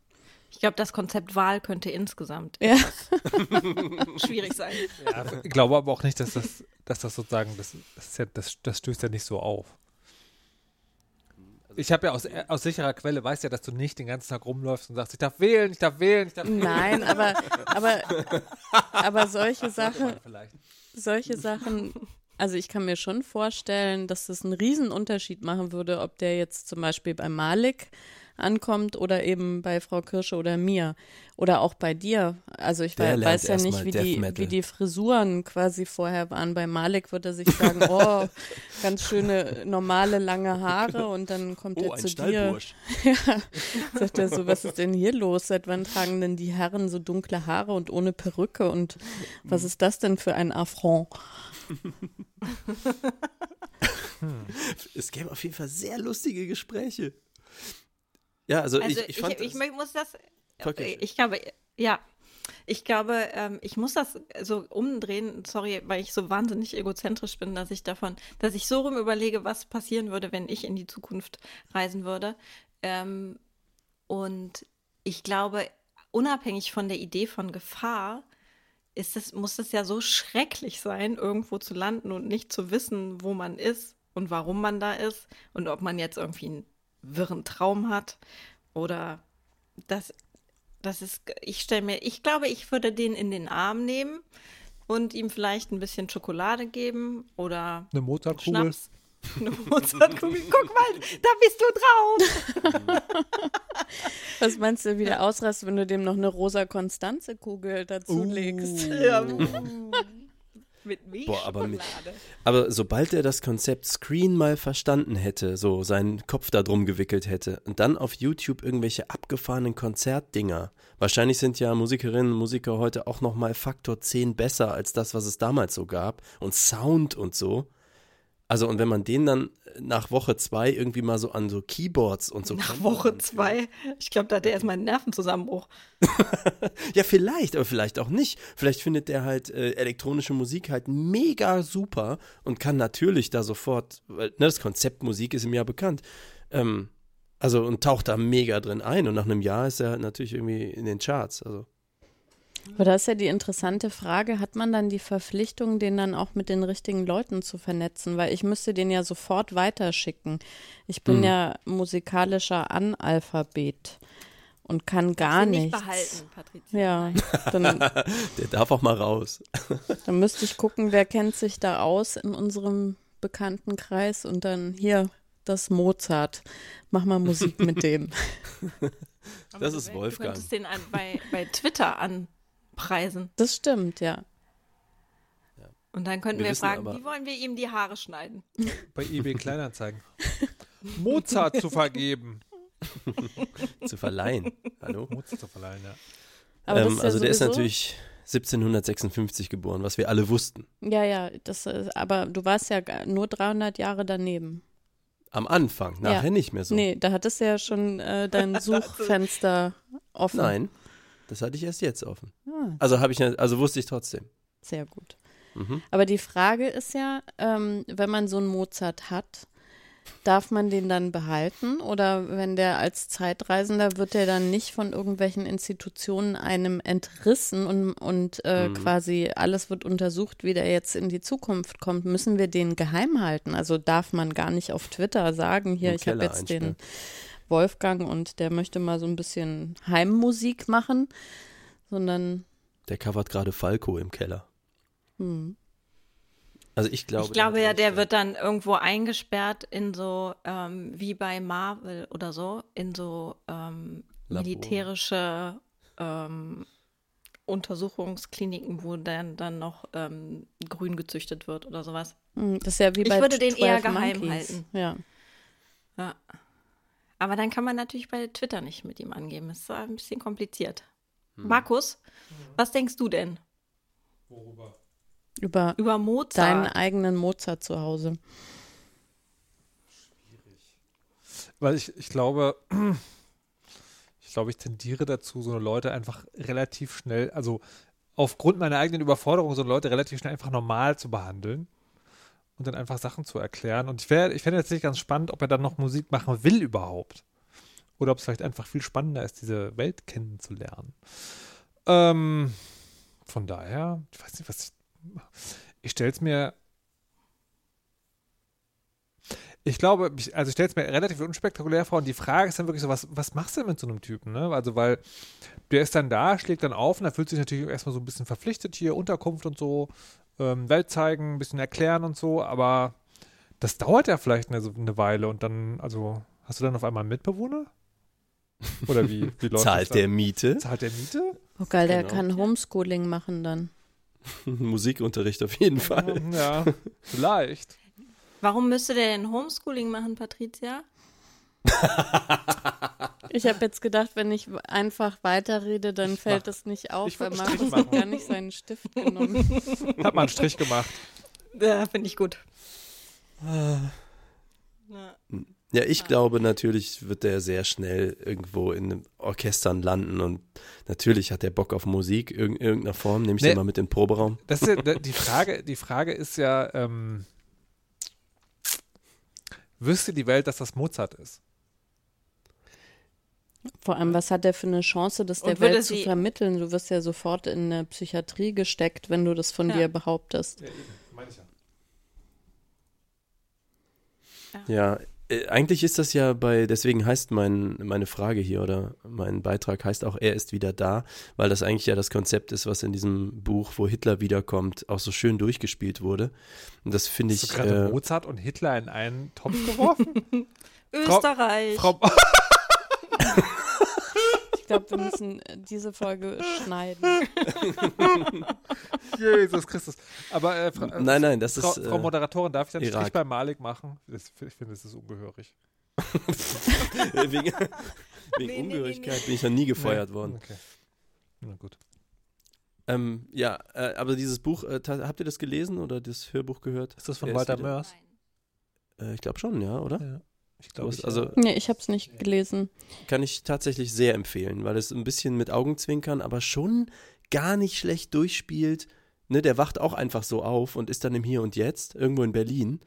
Ich glaube, das Konzept Wahl könnte insgesamt ja. schwierig sein. Ja, ich glaube aber auch nicht, dass das, dass das sozusagen, das, das, ja, das, das stößt ja nicht so auf. Ich habe ja aus, aus sicherer Quelle, weiß ja, dass du nicht den ganzen Tag rumläufst und sagst, ich darf wählen, ich darf wählen, ich darf wählen. Nein, aber, aber, aber solche Sachen, solche Sachen, also ich kann mir schon vorstellen, dass das einen Riesenunterschied machen würde, ob der jetzt zum Beispiel bei Malik ankommt oder eben bei Frau Kirsche oder mir oder auch bei dir. Also ich weiß, weiß ja nicht, wie die, wie die Frisuren quasi vorher waren. Bei Malik würde er sich sagen, oh, ganz schöne normale lange Haare und dann kommt oh, er zu dir. ja, sagt er so, was ist denn hier los? Seit wann tragen denn die Herren so dunkle Haare und ohne Perücke und was ist das denn für ein Affront? es gäbe auf jeden Fall sehr lustige Gespräche. Ja, also, also ich, ich, fand ich, ich muss das, okay. ich glaube, ja, ich glaube, ähm, ich muss das so umdrehen, sorry, weil ich so wahnsinnig egozentrisch bin, dass ich davon, dass ich so rum überlege, was passieren würde, wenn ich in die Zukunft reisen würde. Ähm, und ich glaube, unabhängig von der Idee von Gefahr, ist das, muss es ja so schrecklich sein, irgendwo zu landen und nicht zu wissen, wo man ist und warum man da ist und ob man jetzt irgendwie einen wirren Traum hat oder das, das ist, ich stelle mir, ich glaube, ich würde den in den Arm nehmen und ihm vielleicht ein bisschen Schokolade geben oder eine Mozartkugel. Eine Mozartkugel. Guck mal, da bist du drauf. Was meinst du, wie der ausrast, wenn du dem noch eine rosa Konstanze-Kugel dazulegst? Uh. Ja. Mit Milchschokolade. Boah, aber, mit, aber sobald er das Konzept Screen mal verstanden hätte, so seinen Kopf da drum gewickelt hätte und dann auf YouTube irgendwelche abgefahrenen Konzertdinger, wahrscheinlich sind ja Musikerinnen und Musiker heute auch nochmal Faktor 10 besser als das, was es damals so gab und Sound und so, also und wenn man den dann nach Woche zwei irgendwie mal so an so Keyboards und so. Nach Woche zwei? Ich glaube, da hat er erstmal einen Nervenzusammenbruch. ja, vielleicht, aber vielleicht auch nicht. Vielleicht findet der halt äh, elektronische Musik halt mega super und kann natürlich da sofort, weil ne, das Konzept Musik ist ihm ja bekannt. Ähm, also und taucht da mega drin ein und nach einem Jahr ist er halt natürlich irgendwie in den Charts. Also. Aber das ist ja die interessante Frage, hat man dann die Verpflichtung, den dann auch mit den richtigen Leuten zu vernetzen? Weil ich müsste den ja sofort weiterschicken. Ich bin mhm. ja musikalischer Analphabet und kann gar nicht nichts. behalten, Patricia. Ja, dann, der darf auch mal raus. dann müsste ich gucken, wer kennt sich da aus in unserem Bekanntenkreis und dann hier das Mozart. Mach mal Musik mit dem. das ist Wolfgang. Du könntest den an, bei, bei Twitter an Preisen. Das stimmt, ja. Und dann könnten wir, wir fragen, wie wollen wir ihm die Haare schneiden? Bei eBay Kleinanzeigen. Mozart zu vergeben. zu verleihen. Hallo? Mozart zu verleihen, ja. Ähm, ja also der ist natürlich 1756 geboren, was wir alle wussten. Ja, ja, das ist, aber du warst ja nur 300 Jahre daneben. Am Anfang, nachher ja. nicht mehr so. Nee, da hattest du ja schon äh, dein Suchfenster offen. Nein, das hatte ich erst jetzt offen. Ah. Also habe ich, also wusste ich trotzdem. Sehr gut. Mhm. Aber die Frage ist ja, ähm, wenn man so einen Mozart hat, Darf man den dann behalten oder wenn der als Zeitreisender wird der dann nicht von irgendwelchen Institutionen einem entrissen und, und äh, mhm. quasi alles wird untersucht, wie der jetzt in die Zukunft kommt? Müssen wir den geheim halten? Also darf man gar nicht auf Twitter sagen, hier, ich habe jetzt den Wolfgang und der möchte mal so ein bisschen Heimmusik machen, sondern. Der covert gerade Falco im Keller. Hm. Also ich glaube. Ich glaube ja, der wird dann irgendwo eingesperrt in so, ähm, wie bei Marvel oder so, in so ähm, militärische ähm, Untersuchungskliniken, wo dann, dann noch ähm, grün gezüchtet wird oder sowas. Hm, das ist ja wie ich bei Ich würde den eher geheim Monkeys. halten. Ja. ja. Aber dann kann man natürlich bei Twitter nicht mit ihm angeben. Das ist ein bisschen kompliziert. Hm. Markus, was denkst du denn? Worüber? Über, über Mozart. deinen eigenen Mozart zu Hause. Schwierig. Weil ich, ich glaube, ich glaube, ich tendiere dazu, so eine Leute einfach relativ schnell, also aufgrund meiner eigenen Überforderung, so Leute relativ schnell einfach normal zu behandeln und dann einfach Sachen zu erklären. Und ich, wär, ich fände jetzt nicht ganz spannend, ob er dann noch Musik machen will überhaupt. Oder ob es vielleicht einfach viel spannender ist, diese Welt kennenzulernen. Ähm, von daher, ich weiß nicht, was ich ich stelle es mir. Ich glaube, also ich stelle es mir relativ unspektakulär vor und die Frage ist dann wirklich so, was, was machst du mit so einem Typen, ne? Also, weil der ist dann da, schlägt dann auf und er fühlt sich natürlich erstmal so ein bisschen verpflichtet hier, Unterkunft und so, ähm, Welt zeigen, ein bisschen erklären und so, aber das dauert ja vielleicht eine, eine Weile und dann, also, hast du dann auf einmal einen Mitbewohner? Oder wie, wie läuft Zahlt der Miete? Zahlt der Miete? Oh geil, der genau. kann Homeschooling machen dann. Musikunterricht auf jeden Fall. Ja, vielleicht. Warum müsste der denn Homeschooling machen, Patricia? ich habe jetzt gedacht, wenn ich einfach weiterrede, dann ich fällt das nicht auf, weil Markus hat gar nicht seinen Stift genommen. Hat mal einen Strich gemacht. Ja, finde ich gut. Ja. Ich glaube, natürlich wird der sehr schnell irgendwo in Orchestern landen und natürlich hat er Bock auf Musik in irgendeiner Form. Nehme ich nee, den mal mit in den Proberaum. Das ist ja, die Frage, die Frage ist ja, ähm, wüsste die Welt, dass das Mozart ist? Vor allem, was hat der für eine Chance, das der Welt zu vermitteln? Du wirst ja sofort in eine Psychiatrie gesteckt, wenn du das von ja. dir behauptest. Ja. Meine ich ja. Ja, äh, eigentlich ist das ja bei, deswegen heißt mein, meine Frage hier oder mein Beitrag heißt auch, er ist wieder da, weil das eigentlich ja das Konzept ist, was in diesem Buch, wo Hitler wiederkommt, auch so schön durchgespielt wurde. Und das finde ich. Hast du gerade äh, Mozart und Hitler in einen Topf geworfen? Österreich. Frau, Frau glaube, wir müssen äh, diese Folge schneiden. Jesus Christus. Aber äh, Fra nein, nein, das Frau, ist. Frau äh, Moderatorin, darf ich einen Strich bei Malik machen? Das, ich finde, das ist ungehörig. wegen wegen nee, Ungehörigkeit nee, nee, bin ich noch nie gefeuert worden. Okay. Na gut. Ähm, ja, äh, aber dieses Buch, äh, habt ihr das gelesen oder das Hörbuch gehört? Ist das von Walter Mörs? Äh, ich glaube schon, ja, oder? Ja. Ich glaube, also. Nee, ich habe es nicht gelesen. Kann ich tatsächlich sehr empfehlen, weil es ein bisschen mit Augenzwinkern, aber schon gar nicht schlecht durchspielt. Ne, der wacht auch einfach so auf und ist dann im Hier und Jetzt, irgendwo in Berlin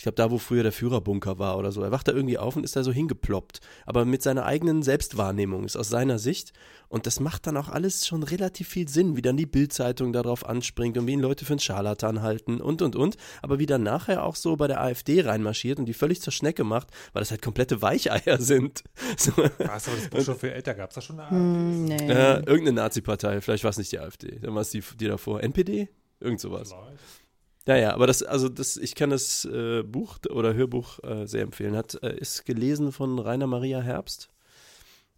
ich glaube, da, wo früher der Führerbunker war oder so. Er wacht da irgendwie auf und ist da so hingeploppt. Aber mit seiner eigenen Selbstwahrnehmung, ist aus seiner Sicht. Und das macht dann auch alles schon relativ viel Sinn, wie dann die Bildzeitung darauf anspringt und wie ihn Leute für einen Scharlatan halten und und und. Aber wie dann nachher auch so bei der AfD reinmarschiert und die völlig zur Schnecke macht, weil das halt komplette Weicheier sind. So. Was, aber das Buch schon viel älter? Gab es da schon eine AfD? Mm, nee. äh, irgendeine Nazi-Partei, vielleicht war es nicht die AfD. Dann war es die, die davor. NPD? Irgend sowas. Vielleicht. Ja, ja, aber das, also das, ich kann das äh, Buch oder Hörbuch äh, sehr empfehlen. Hat, äh, ist gelesen von Rainer Maria Herbst.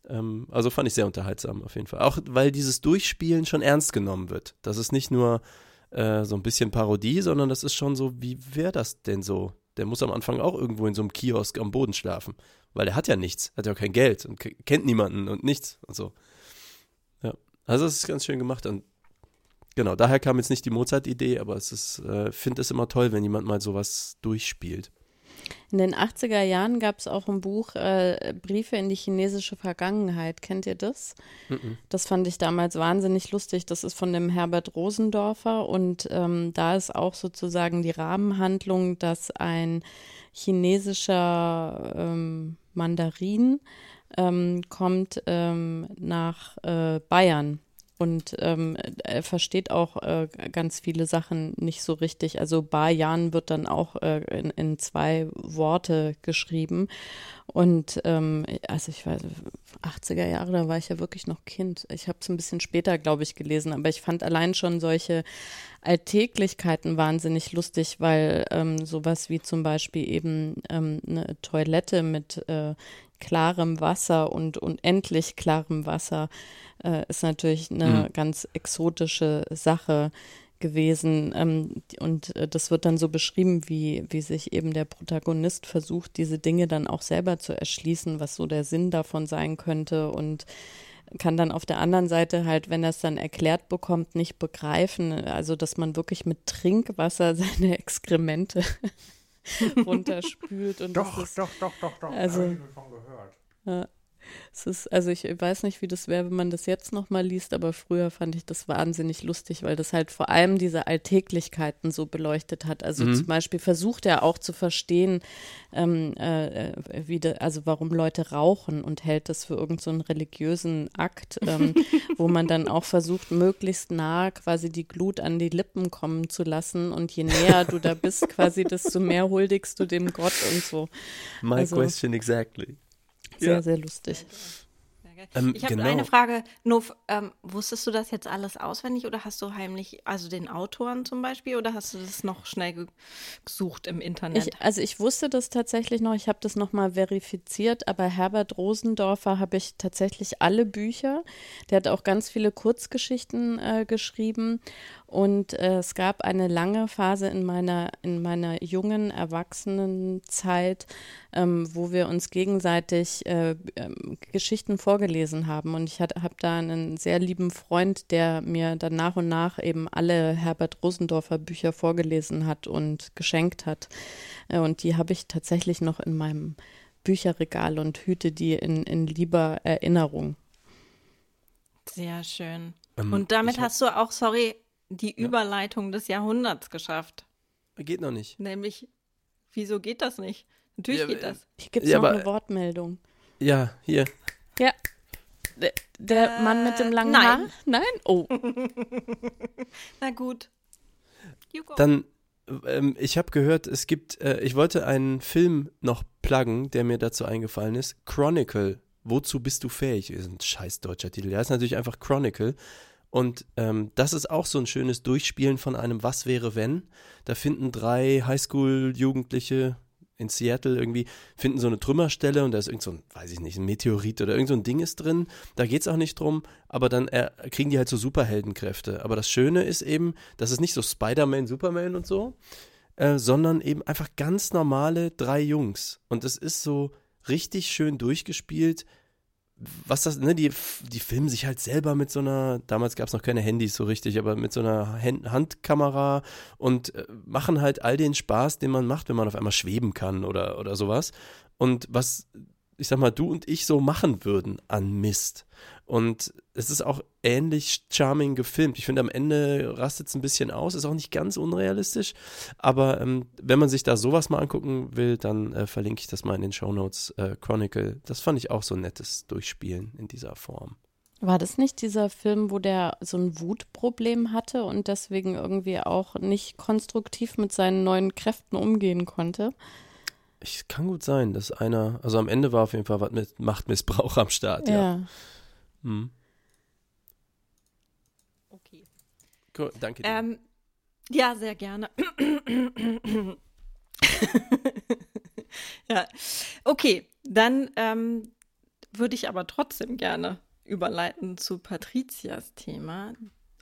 Ähm, also fand ich sehr unterhaltsam auf jeden Fall. Auch weil dieses Durchspielen schon ernst genommen wird. Das ist nicht nur äh, so ein bisschen Parodie, sondern das ist schon so, wie wäre das denn so? Der muss am Anfang auch irgendwo in so einem Kiosk am Boden schlafen. Weil er hat ja nichts, hat ja auch kein Geld und kennt niemanden und nichts und so. Ja. Also es ist ganz schön gemacht und genau, daher kam jetzt nicht die Mozart-Idee, aber es ist, äh, finde es immer toll, wenn jemand mal sowas durchspielt. In den 80er Jahren gab es auch ein Buch, äh, Briefe in die chinesische Vergangenheit. Kennt ihr das? Mm -mm. Das fand ich damals wahnsinnig lustig. Das ist von dem Herbert Rosendorfer und ähm, da ist auch sozusagen die Rahmenhandlung, dass ein chinesischer ähm, Mandarin ähm, kommt ähm, nach äh, Bayern und ähm, er versteht auch äh, ganz viele Sachen nicht so richtig. Also Bayan wird dann auch äh, in, in, zwei Worte geschrieben. Und ähm, also ich weiß, 80er Jahre, da war ich ja wirklich noch Kind. Ich habe es ein bisschen später, glaube ich, gelesen, aber ich fand allein schon solche Alltäglichkeiten wahnsinnig lustig, weil ähm, sowas wie zum Beispiel eben ähm, eine Toilette mit äh, klarem Wasser und unendlich klarem Wasser äh, ist natürlich eine mhm. ganz exotische Sache gewesen. Ähm, und äh, das wird dann so beschrieben, wie, wie sich eben der Protagonist versucht, diese Dinge dann auch selber zu erschließen, was so der Sinn davon sein könnte und kann dann auf der anderen Seite halt, wenn er es dann erklärt bekommt, nicht begreifen, also dass man wirklich mit Trinkwasser seine Exkremente runterspült. Und doch, ist, doch, doch, doch, doch, also, habe ich davon gehört. Ja. Es ist, also ich weiß nicht, wie das wäre, wenn man das jetzt nochmal liest, aber früher fand ich das wahnsinnig lustig, weil das halt vor allem diese Alltäglichkeiten so beleuchtet hat. Also mhm. zum Beispiel versucht er auch zu verstehen, ähm, äh, wie de, also warum Leute rauchen und hält das für irgendeinen so religiösen Akt, ähm, wo man dann auch versucht, möglichst nah quasi die Glut an die Lippen kommen zu lassen und je näher du da bist, quasi, desto mehr huldigst du dem Gott und so. My also, question exactly. Sehr, ja. sehr lustig. Ähm, ich habe genau. eine Frage. Nur, ähm, wusstest du das jetzt alles auswendig oder hast du heimlich, also den Autoren zum Beispiel, oder hast du das noch schnell gesucht im Internet? Ich, also ich wusste das tatsächlich noch, ich habe das nochmal verifiziert, aber Herbert Rosendorfer habe ich tatsächlich alle Bücher. Der hat auch ganz viele Kurzgeschichten äh, geschrieben und äh, es gab eine lange Phase in meiner, in meiner jungen Erwachsenenzeit, ähm, wo wir uns gegenseitig äh, äh, Geschichten vorgelesen haben. Und ich habe da einen sehr lieben Freund, der mir dann nach und nach eben alle Herbert Rosendorfer Bücher vorgelesen hat und geschenkt hat. Äh, und die habe ich tatsächlich noch in meinem Bücherregal und hüte die in, in lieber Erinnerung. Sehr schön. Ähm, und damit hast du auch, sorry, die ja. Überleitung des Jahrhunderts geschafft. Geht noch nicht. Nämlich, wieso geht das nicht? Natürlich ja, geht das. Hier gibt es ja, noch aber, eine Wortmeldung. Ja, hier. Ja. Der, der äh, Mann mit dem langen nein. Haar? Nein? Oh. Na gut. Dann, ähm, ich habe gehört, es gibt, äh, ich wollte einen Film noch pluggen, der mir dazu eingefallen ist. Chronicle. Wozu bist du fähig? Ist ein scheiß deutscher Titel. Der ist natürlich einfach Chronicle. Und ähm, das ist auch so ein schönes Durchspielen von einem Was wäre wenn. Da finden drei Highschool-Jugendliche in Seattle irgendwie, finden so eine Trümmerstelle und da ist irgend so ein, weiß ich nicht, ein Meteorit oder irgend so ein Ding ist drin. Da geht es auch nicht drum, aber dann äh, kriegen die halt so Superheldenkräfte. Aber das Schöne ist eben, das ist nicht so Spider-Man, Superman und so, äh, sondern eben einfach ganz normale drei Jungs. Und es ist so richtig schön durchgespielt was das, ne, die, die filmen sich halt selber mit so einer, damals gab es noch keine Handys so richtig, aber mit so einer Hand Handkamera und äh, machen halt all den Spaß, den man macht, wenn man auf einmal schweben kann oder, oder sowas. Und was ich sag mal, du und ich so machen würden an Mist. Und es ist auch ähnlich charming gefilmt. Ich finde, am Ende rastet es ein bisschen aus, ist auch nicht ganz unrealistisch. Aber ähm, wenn man sich da sowas mal angucken will, dann äh, verlinke ich das mal in den Show Notes. Äh, Chronicle, das fand ich auch so ein nettes Durchspielen in dieser Form. War das nicht dieser Film, wo der so ein Wutproblem hatte und deswegen irgendwie auch nicht konstruktiv mit seinen neuen Kräften umgehen konnte? Ich kann gut sein, dass einer, also am Ende war auf jeden Fall was mit Machtmissbrauch am Start, ja. ja. Hm. Okay. Cool, danke dir. Ähm, ja, sehr gerne. ja, okay, dann ähm, würde ich aber trotzdem gerne überleiten zu Patrizias Thema.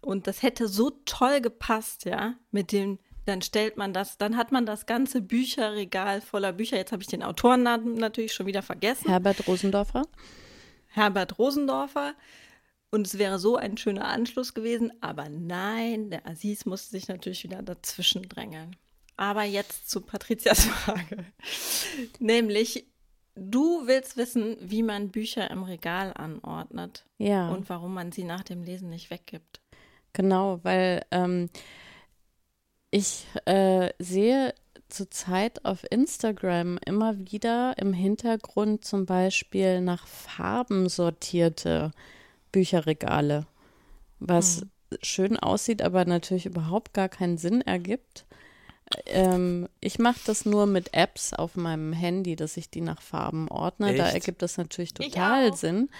Und das hätte so toll gepasst, ja, mit dem dann stellt man das, dann hat man das ganze Bücherregal voller Bücher. Jetzt habe ich den Autorennamen natürlich schon wieder vergessen. Herbert Rosendorfer. Herbert Rosendorfer. Und es wäre so ein schöner Anschluss gewesen, aber nein, der Aziz musste sich natürlich wieder dazwischen drängeln. Aber jetzt zu Patrizias Frage. Nämlich, du willst wissen, wie man Bücher im Regal anordnet. Ja. Und warum man sie nach dem Lesen nicht weggibt. Genau, weil ähm, ich äh, sehe zurzeit auf Instagram immer wieder im Hintergrund zum Beispiel nach Farben sortierte Bücherregale, was hm. schön aussieht, aber natürlich überhaupt gar keinen Sinn ergibt. Ähm, ich mache das nur mit Apps auf meinem Handy, dass ich die nach Farben ordne. Echt? Da ergibt das natürlich total Sinn.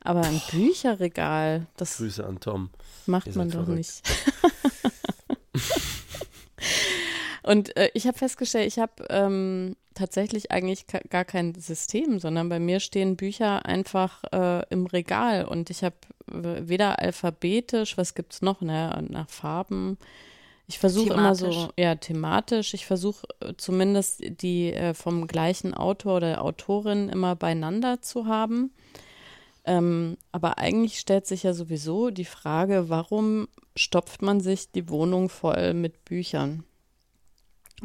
Aber ein Bücherregal, das Grüße an Tom. macht man doch verrückt. nicht. Und äh, ich habe festgestellt, ich habe ähm, tatsächlich eigentlich gar kein System, sondern bei mir stehen Bücher einfach äh, im Regal und ich habe weder alphabetisch, was gibt es noch, ne, nach Farben. Ich versuche immer so, ja, thematisch. Ich versuche äh, zumindest die äh, vom gleichen Autor oder Autorin immer beieinander zu haben. Ähm, aber eigentlich stellt sich ja sowieso die Frage, warum stopft man sich die Wohnung voll mit Büchern?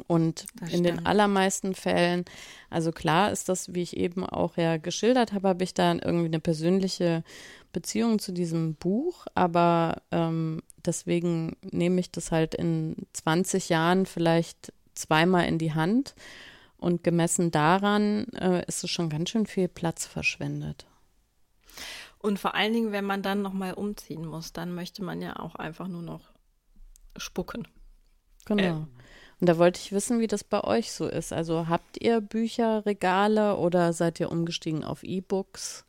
Und in den allermeisten Fällen, also klar ist das, wie ich eben auch ja geschildert habe, habe ich da irgendwie eine persönliche Beziehung zu diesem Buch, aber ähm, deswegen nehme ich das halt in 20 Jahren vielleicht zweimal in die Hand und gemessen daran äh, ist es schon ganz schön viel Platz verschwendet. Und vor allen Dingen, wenn man dann nochmal umziehen muss, dann möchte man ja auch einfach nur noch spucken. Genau. Und da wollte ich wissen, wie das bei euch so ist. Also habt ihr Bücherregale oder seid ihr umgestiegen auf E-Books?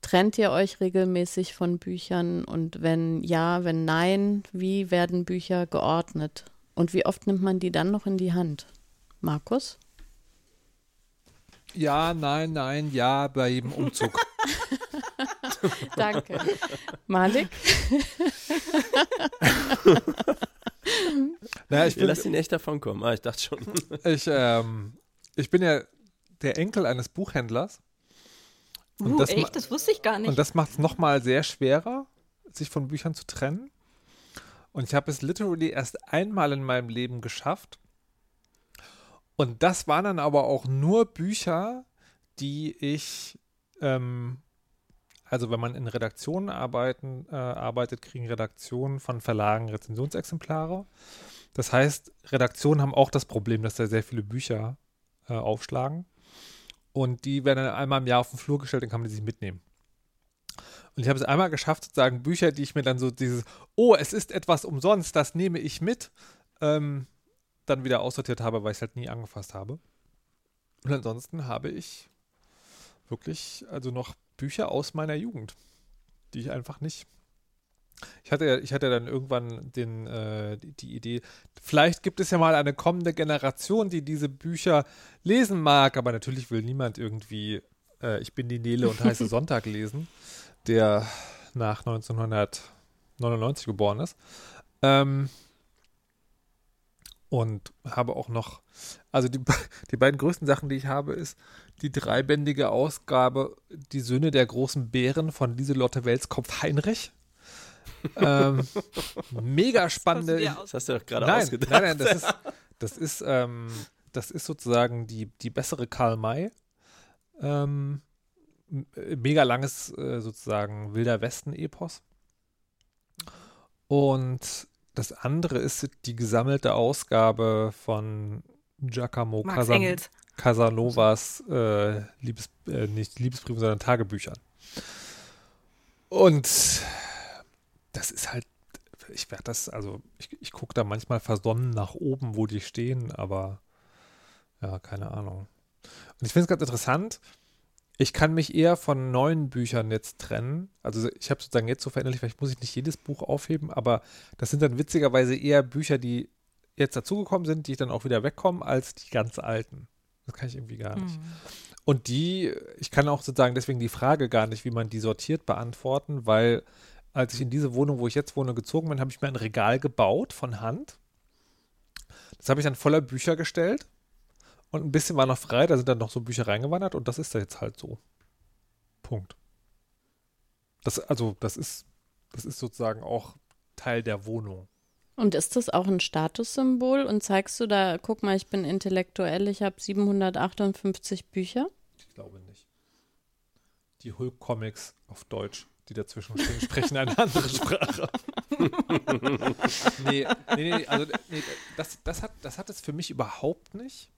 Trennt ihr euch regelmäßig von Büchern? Und wenn ja, wenn nein, wie werden Bücher geordnet? Und wie oft nimmt man die dann noch in die Hand? Markus? Ja, nein, nein, ja, bei jedem Umzug. Danke. Malik? naja, ich bin, lass ihn echt davon kommen. Ah, ich dachte schon. ich, ähm, ich bin ja der Enkel eines Buchhändlers. Und uh, das echt? Das wusste ich gar nicht. Und das macht es nochmal sehr schwerer, sich von Büchern zu trennen. Und ich habe es literally erst einmal in meinem Leben geschafft. Und das waren dann aber auch nur Bücher, die ich ähm, also wenn man in Redaktionen arbeiten, äh, arbeitet, kriegen Redaktionen von Verlagen Rezensionsexemplare. Das heißt, Redaktionen haben auch das Problem, dass da sehr viele Bücher äh, aufschlagen. Und die werden dann einmal im Jahr auf den Flur gestellt, dann kann man die sich mitnehmen. Und ich habe es einmal geschafft, sozusagen Bücher, die ich mir dann so dieses, oh, es ist etwas umsonst, das nehme ich mit, ähm, dann wieder aussortiert habe, weil ich es halt nie angefasst habe. Und ansonsten habe ich wirklich also noch Bücher aus meiner Jugend, die ich einfach nicht. Ich hatte, ich hatte dann irgendwann den, äh, die, die, Idee, vielleicht gibt es ja mal eine kommende Generation, die diese Bücher lesen mag, aber natürlich will niemand irgendwie äh, Ich bin die Nele und heiße Sonntag lesen, der nach 1999 geboren ist. Ähm, und habe auch noch, also die, die beiden größten Sachen, die ich habe, ist die dreibändige Ausgabe Die Söhne der großen Bären von Lieselotte Welskopf Heinrich. ähm, mega spannende. Das hast du doch gerade nein, ausgedacht. Nein, nein, das ist, das ist, ähm, das ist sozusagen die, die bessere Karl May. Ähm, mega langes, äh, sozusagen, Wilder Westen-Epos. Und das andere ist die gesammelte Ausgabe von Giacomo Casan Casanovas äh, Liebes, äh, nicht Liebesbriefen, sondern Tagebüchern. Und das ist halt, ich werde das, also ich, ich gucke da manchmal versonnen nach oben, wo die stehen, aber ja, keine Ahnung. Und ich finde es ganz interessant, ich kann mich eher von neuen Büchern jetzt trennen. Also ich habe sozusagen jetzt so verinnerlicht, vielleicht muss ich nicht jedes Buch aufheben, aber das sind dann witzigerweise eher Bücher, die jetzt dazugekommen sind, die dann auch wieder wegkommen, als die ganz alten. Das kann ich irgendwie gar nicht. Mhm. Und die, ich kann auch sozusagen deswegen die Frage gar nicht, wie man die sortiert beantworten, weil als ich in diese Wohnung, wo ich jetzt wohne, gezogen bin, habe ich mir ein Regal gebaut von Hand. Das habe ich dann voller Bücher gestellt und ein bisschen war noch frei, da sind dann noch so Bücher reingewandert und das ist da jetzt halt so. Punkt. Das, also, das ist, das ist sozusagen auch Teil der Wohnung. Und ist das auch ein Statussymbol? Und zeigst du da, guck mal, ich bin intellektuell, ich habe 758 Bücher? Ich glaube nicht. Die Hulk-Comics auf Deutsch, die dazwischen stehen, sprechen eine andere Sprache. nee, nee, nee, also nee, das, das, hat, das hat es für mich überhaupt nicht.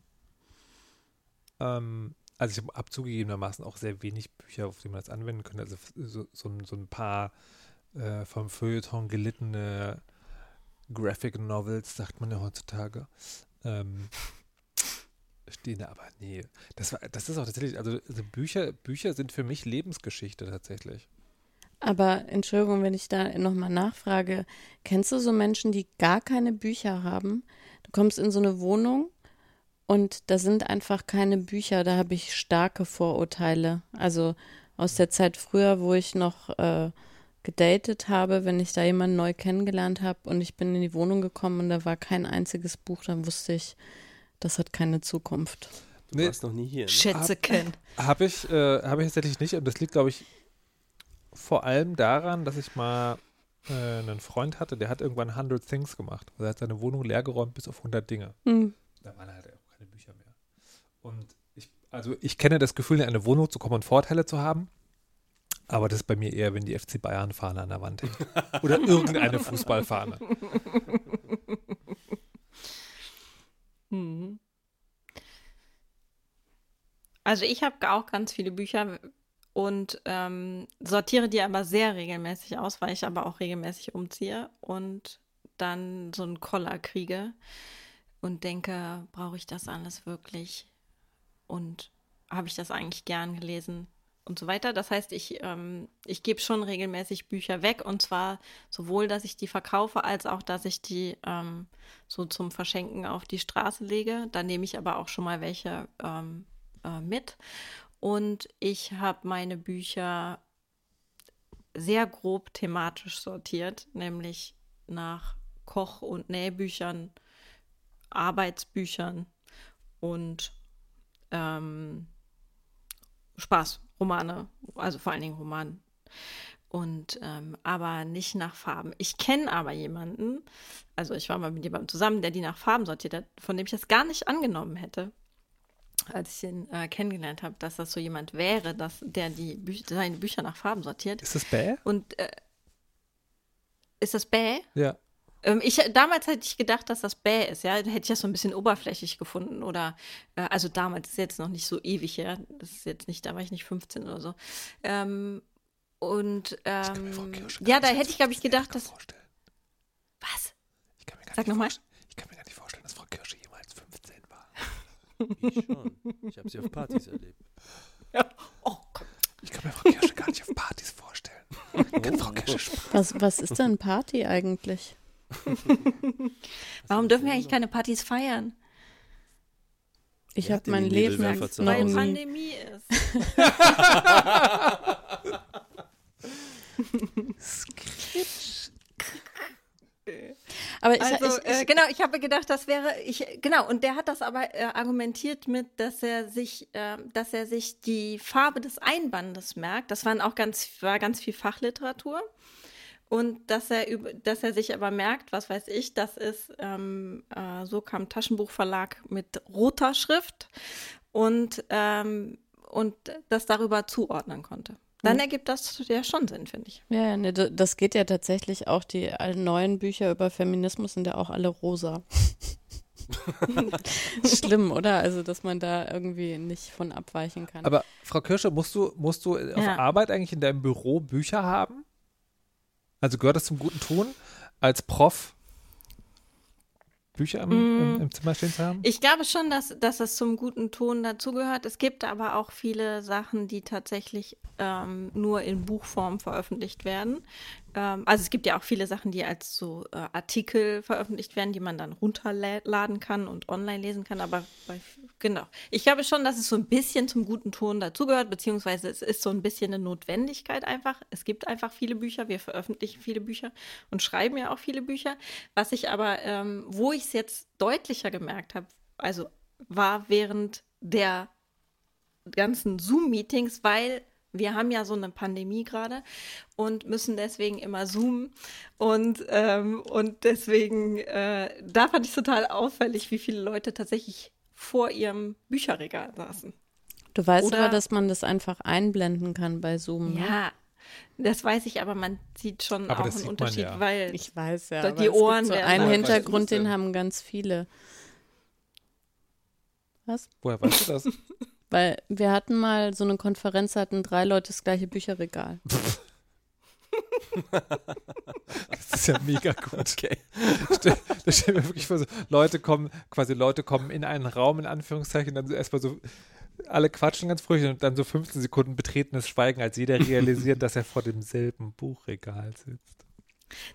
Ähm, also ich habe zugegebenermaßen auch sehr wenig Bücher, auf die man das anwenden könnte. Also so, so, so ein paar äh, vom Feuilleton gelittene Graphic Novels, sagt man ja heutzutage. Ähm, stehen da aber, nee. Das, war, das ist auch tatsächlich, also, also Bücher, Bücher sind für mich Lebensgeschichte tatsächlich. Aber Entschuldigung, wenn ich da nochmal nachfrage, kennst du so Menschen, die gar keine Bücher haben? Du kommst in so eine Wohnung und da sind einfach keine Bücher, da habe ich starke Vorurteile. Also aus der Zeit früher, wo ich noch äh, gedatet habe, wenn ich da jemanden neu kennengelernt habe und ich bin in die Wohnung gekommen und da war kein einziges Buch, dann wusste ich, das hat keine Zukunft. Du nee, warst noch nie hier. Ne? Schätze kennen. Habe ich, äh, hab ich tatsächlich nicht und das liegt, glaube ich, vor allem daran, dass ich mal äh, einen Freund hatte, der hat irgendwann 100 Things gemacht. Also er hat seine Wohnung leergeräumt bis auf 100 Dinge. Mhm. Da waren halt auch keine Bücher mehr. Und ich, also ich kenne das Gefühl, in eine Wohnung zu kommen und Vorteile zu haben. Aber das ist bei mir eher, wenn die FC Bayern-Fahne an der Wand hängt. Oder irgendeine Fußballfahne. Hm. Also ich habe auch ganz viele Bücher und ähm, sortiere die aber sehr regelmäßig aus, weil ich aber auch regelmäßig umziehe und dann so einen Koller kriege und denke, brauche ich das alles wirklich? Und habe ich das eigentlich gern gelesen? Und so weiter. Das heißt, ich, ähm, ich gebe schon regelmäßig Bücher weg und zwar sowohl, dass ich die verkaufe, als auch, dass ich die ähm, so zum Verschenken auf die Straße lege. Da nehme ich aber auch schon mal welche ähm, äh, mit. Und ich habe meine Bücher sehr grob thematisch sortiert, nämlich nach Koch- und Nähbüchern, Arbeitsbüchern und ähm, Spaß Romane, also vor allen Dingen Roman. Und ähm, aber nicht nach Farben. Ich kenne aber jemanden, also ich war mal mit jemandem zusammen, der die nach Farben sortiert hat, von dem ich das gar nicht angenommen hätte, als ich ihn äh, kennengelernt habe, dass das so jemand wäre, dass der die Bü seine Bücher nach Farben sortiert. Ist das Bäh? Und äh, ist das Bäh? Ja. Ähm, ich, damals hätte ich gedacht, dass das Bäh ist, ja. Hätte ich das so ein bisschen oberflächlich gefunden. Oder, äh, also damals ist jetzt noch nicht so ewig her. Das ist jetzt nicht, da war ich nicht 15 oder so. Ähm, und ähm, ja, da hätte ich, glaube ich, gedacht, dass. Vorstellen. Was? Ich kann mir gar Sag nochmal. Ich kann mir gar nicht vorstellen, dass Frau Kirsche jemals 15 war. Ich schon. Ich habe sie auf Partys erlebt. Ja. Oh Gott. Ich kann mir Frau Kirsche gar nicht auf Partys vorstellen. Kann Frau Kirsche was, was ist denn Party eigentlich? Warum dürfen wir eigentlich keine Partys feiern? Ich habe mein Leben lang Weil Pandemie ist. aber ich, also, ich, ich, äh, genau, ich habe gedacht, das wäre ich genau und der hat das aber äh, argumentiert mit, dass er sich, äh, dass er sich die Farbe des Einbandes merkt. Das waren auch ganz war ganz viel Fachliteratur und dass er, dass er sich aber merkt, was weiß ich, das ist, ähm, äh, so kam Taschenbuchverlag mit roter Schrift und, ähm, und das darüber zuordnen konnte. Dann mhm. ergibt das ja schon Sinn, finde ich. Ja, ne, das geht ja tatsächlich auch, die neuen Bücher über Feminismus sind ja auch alle rosa. Schlimm, oder? Also, dass man da irgendwie nicht von abweichen kann. Aber Frau Kirsche, musst du, musst du auf ja. Arbeit eigentlich in deinem Büro Bücher haben? Also gehört das zum guten Ton, als Prof Bücher im, mm. im, im, Zimmer stehen zu haben? Ich glaube schon, dass, dass das zum guten Ton dazugehört. Es gibt aber auch viele Sachen, die tatsächlich ähm, nur in Buchform veröffentlicht werden. Ähm, also es gibt ja auch viele Sachen, die als so äh, Artikel veröffentlicht werden, die man dann runterladen kann und online lesen kann. Aber bei, genau. Ich glaube schon, dass es so ein bisschen zum guten Ton dazugehört, beziehungsweise es ist so ein bisschen eine Notwendigkeit einfach. Es gibt einfach viele Bücher, wir veröffentlichen viele Bücher und schreiben ja auch viele Bücher. Was ich aber, ähm, wo ich es jetzt deutlicher gemerkt habe, also war während der ganzen Zoom-Meetings, weil wir haben ja so eine Pandemie gerade und müssen deswegen immer zoomen. Und, ähm, und deswegen, äh, da fand ich total auffällig, wie viele Leute tatsächlich vor ihrem Bücherregal saßen. Du weißt Oder, aber, dass man das einfach einblenden kann bei Zoom. Ne? Ja, das weiß ich, aber man sieht schon aber auch einen Unterschied, ja. weil ich weiß ja, die Ohren. so einen Hintergrund, den haben ganz viele. Was? Woher weißt du das? Weil wir hatten mal so eine Konferenz, hatten drei Leute das gleiche Bücherregal. das ist ja mega gut. Okay. Da stell mir wirklich vor, so Leute kommen, quasi Leute kommen in einen Raum, in Anführungszeichen, dann so erstmal so, alle quatschen ganz fröhlich und dann so 15 Sekunden betretenes Schweigen, als jeder realisiert, dass er vor demselben Buchregal sitzt.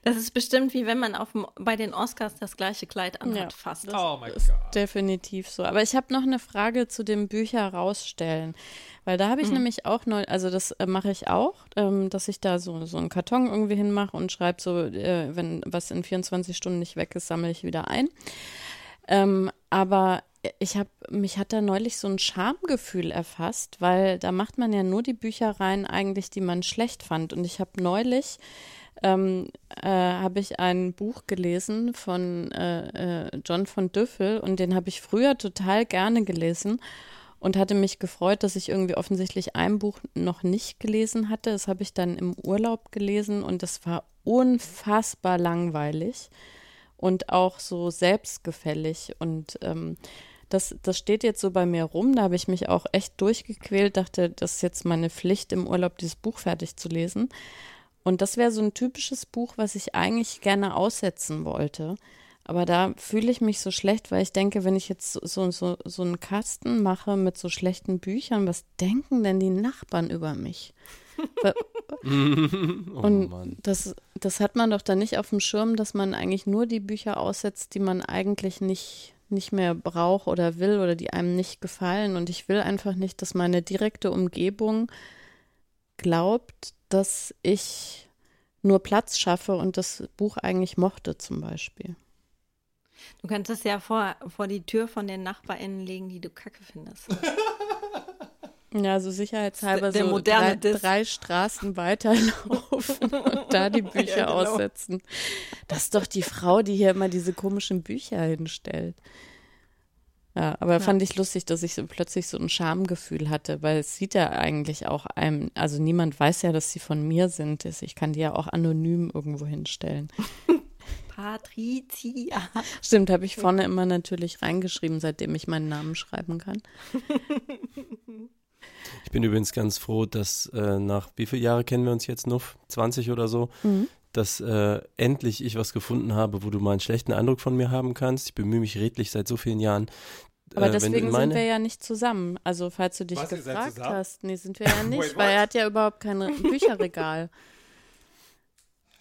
Das ist bestimmt wie wenn man auf dem, bei den Oscars das gleiche Kleid anhat, ja, fast. oh mein Gott. Definitiv so. Aber ich habe noch eine Frage zu dem Bücher rausstellen. Weil da habe ich mhm. nämlich auch neu, also das äh, mache ich auch, ähm, dass ich da so, so einen Karton irgendwie hinmache und schreibe so, äh, wenn was in 24 Stunden nicht weg ist, sammle ich wieder ein. Ähm, aber ich habe, mich hat da neulich so ein Schamgefühl erfasst, weil da macht man ja nur die Bücher rein, eigentlich, die man schlecht fand. Und ich habe neulich ähm, äh, habe ich ein Buch gelesen von äh, äh, John von Düffel und den habe ich früher total gerne gelesen und hatte mich gefreut, dass ich irgendwie offensichtlich ein Buch noch nicht gelesen hatte. Das habe ich dann im Urlaub gelesen und das war unfassbar langweilig und auch so selbstgefällig und ähm, das, das steht jetzt so bei mir rum. Da habe ich mich auch echt durchgequält, dachte, das ist jetzt meine Pflicht im Urlaub, dieses Buch fertig zu lesen. Und das wäre so ein typisches Buch, was ich eigentlich gerne aussetzen wollte. Aber da fühle ich mich so schlecht, weil ich denke, wenn ich jetzt so, so, so einen Kasten mache mit so schlechten Büchern, was denken denn die Nachbarn über mich? oh und das, das hat man doch dann nicht auf dem Schirm, dass man eigentlich nur die Bücher aussetzt, die man eigentlich nicht, nicht mehr braucht oder will oder die einem nicht gefallen. Und ich will einfach nicht, dass meine direkte Umgebung glaubt, dass ich nur Platz schaffe und das Buch eigentlich mochte zum Beispiel. Du könntest es ja vor, vor die Tür von den NachbarInnen legen, die du kacke findest. Ja, so sicherheitshalber der, der so drei, drei, Straßen weiterlaufen und da die Bücher ja, genau. aussetzen. Das ist doch die Frau, die hier immer diese komischen Bücher hinstellt. Ja, aber ja. fand ich lustig, dass ich so plötzlich so ein Schamgefühl hatte, weil es sieht ja eigentlich auch einem, also niemand weiß ja, dass sie von mir sind. Ich kann die ja auch anonym irgendwo hinstellen. Patricia. Stimmt, habe ich vorne immer natürlich reingeschrieben, seitdem ich meinen Namen schreiben kann. Ich bin übrigens ganz froh, dass äh, nach wie viele Jahre kennen wir uns jetzt noch? 20 oder so? Mhm dass äh, endlich ich was gefunden habe, wo du mal einen schlechten Eindruck von mir haben kannst. Ich bemühe mich redlich seit so vielen Jahren. Aber äh, deswegen meine... sind wir ja nicht zusammen. Also falls du dich was, gefragt hast, nee, sind wir ja nicht, Wait, weil er hat ja überhaupt kein Bücherregal.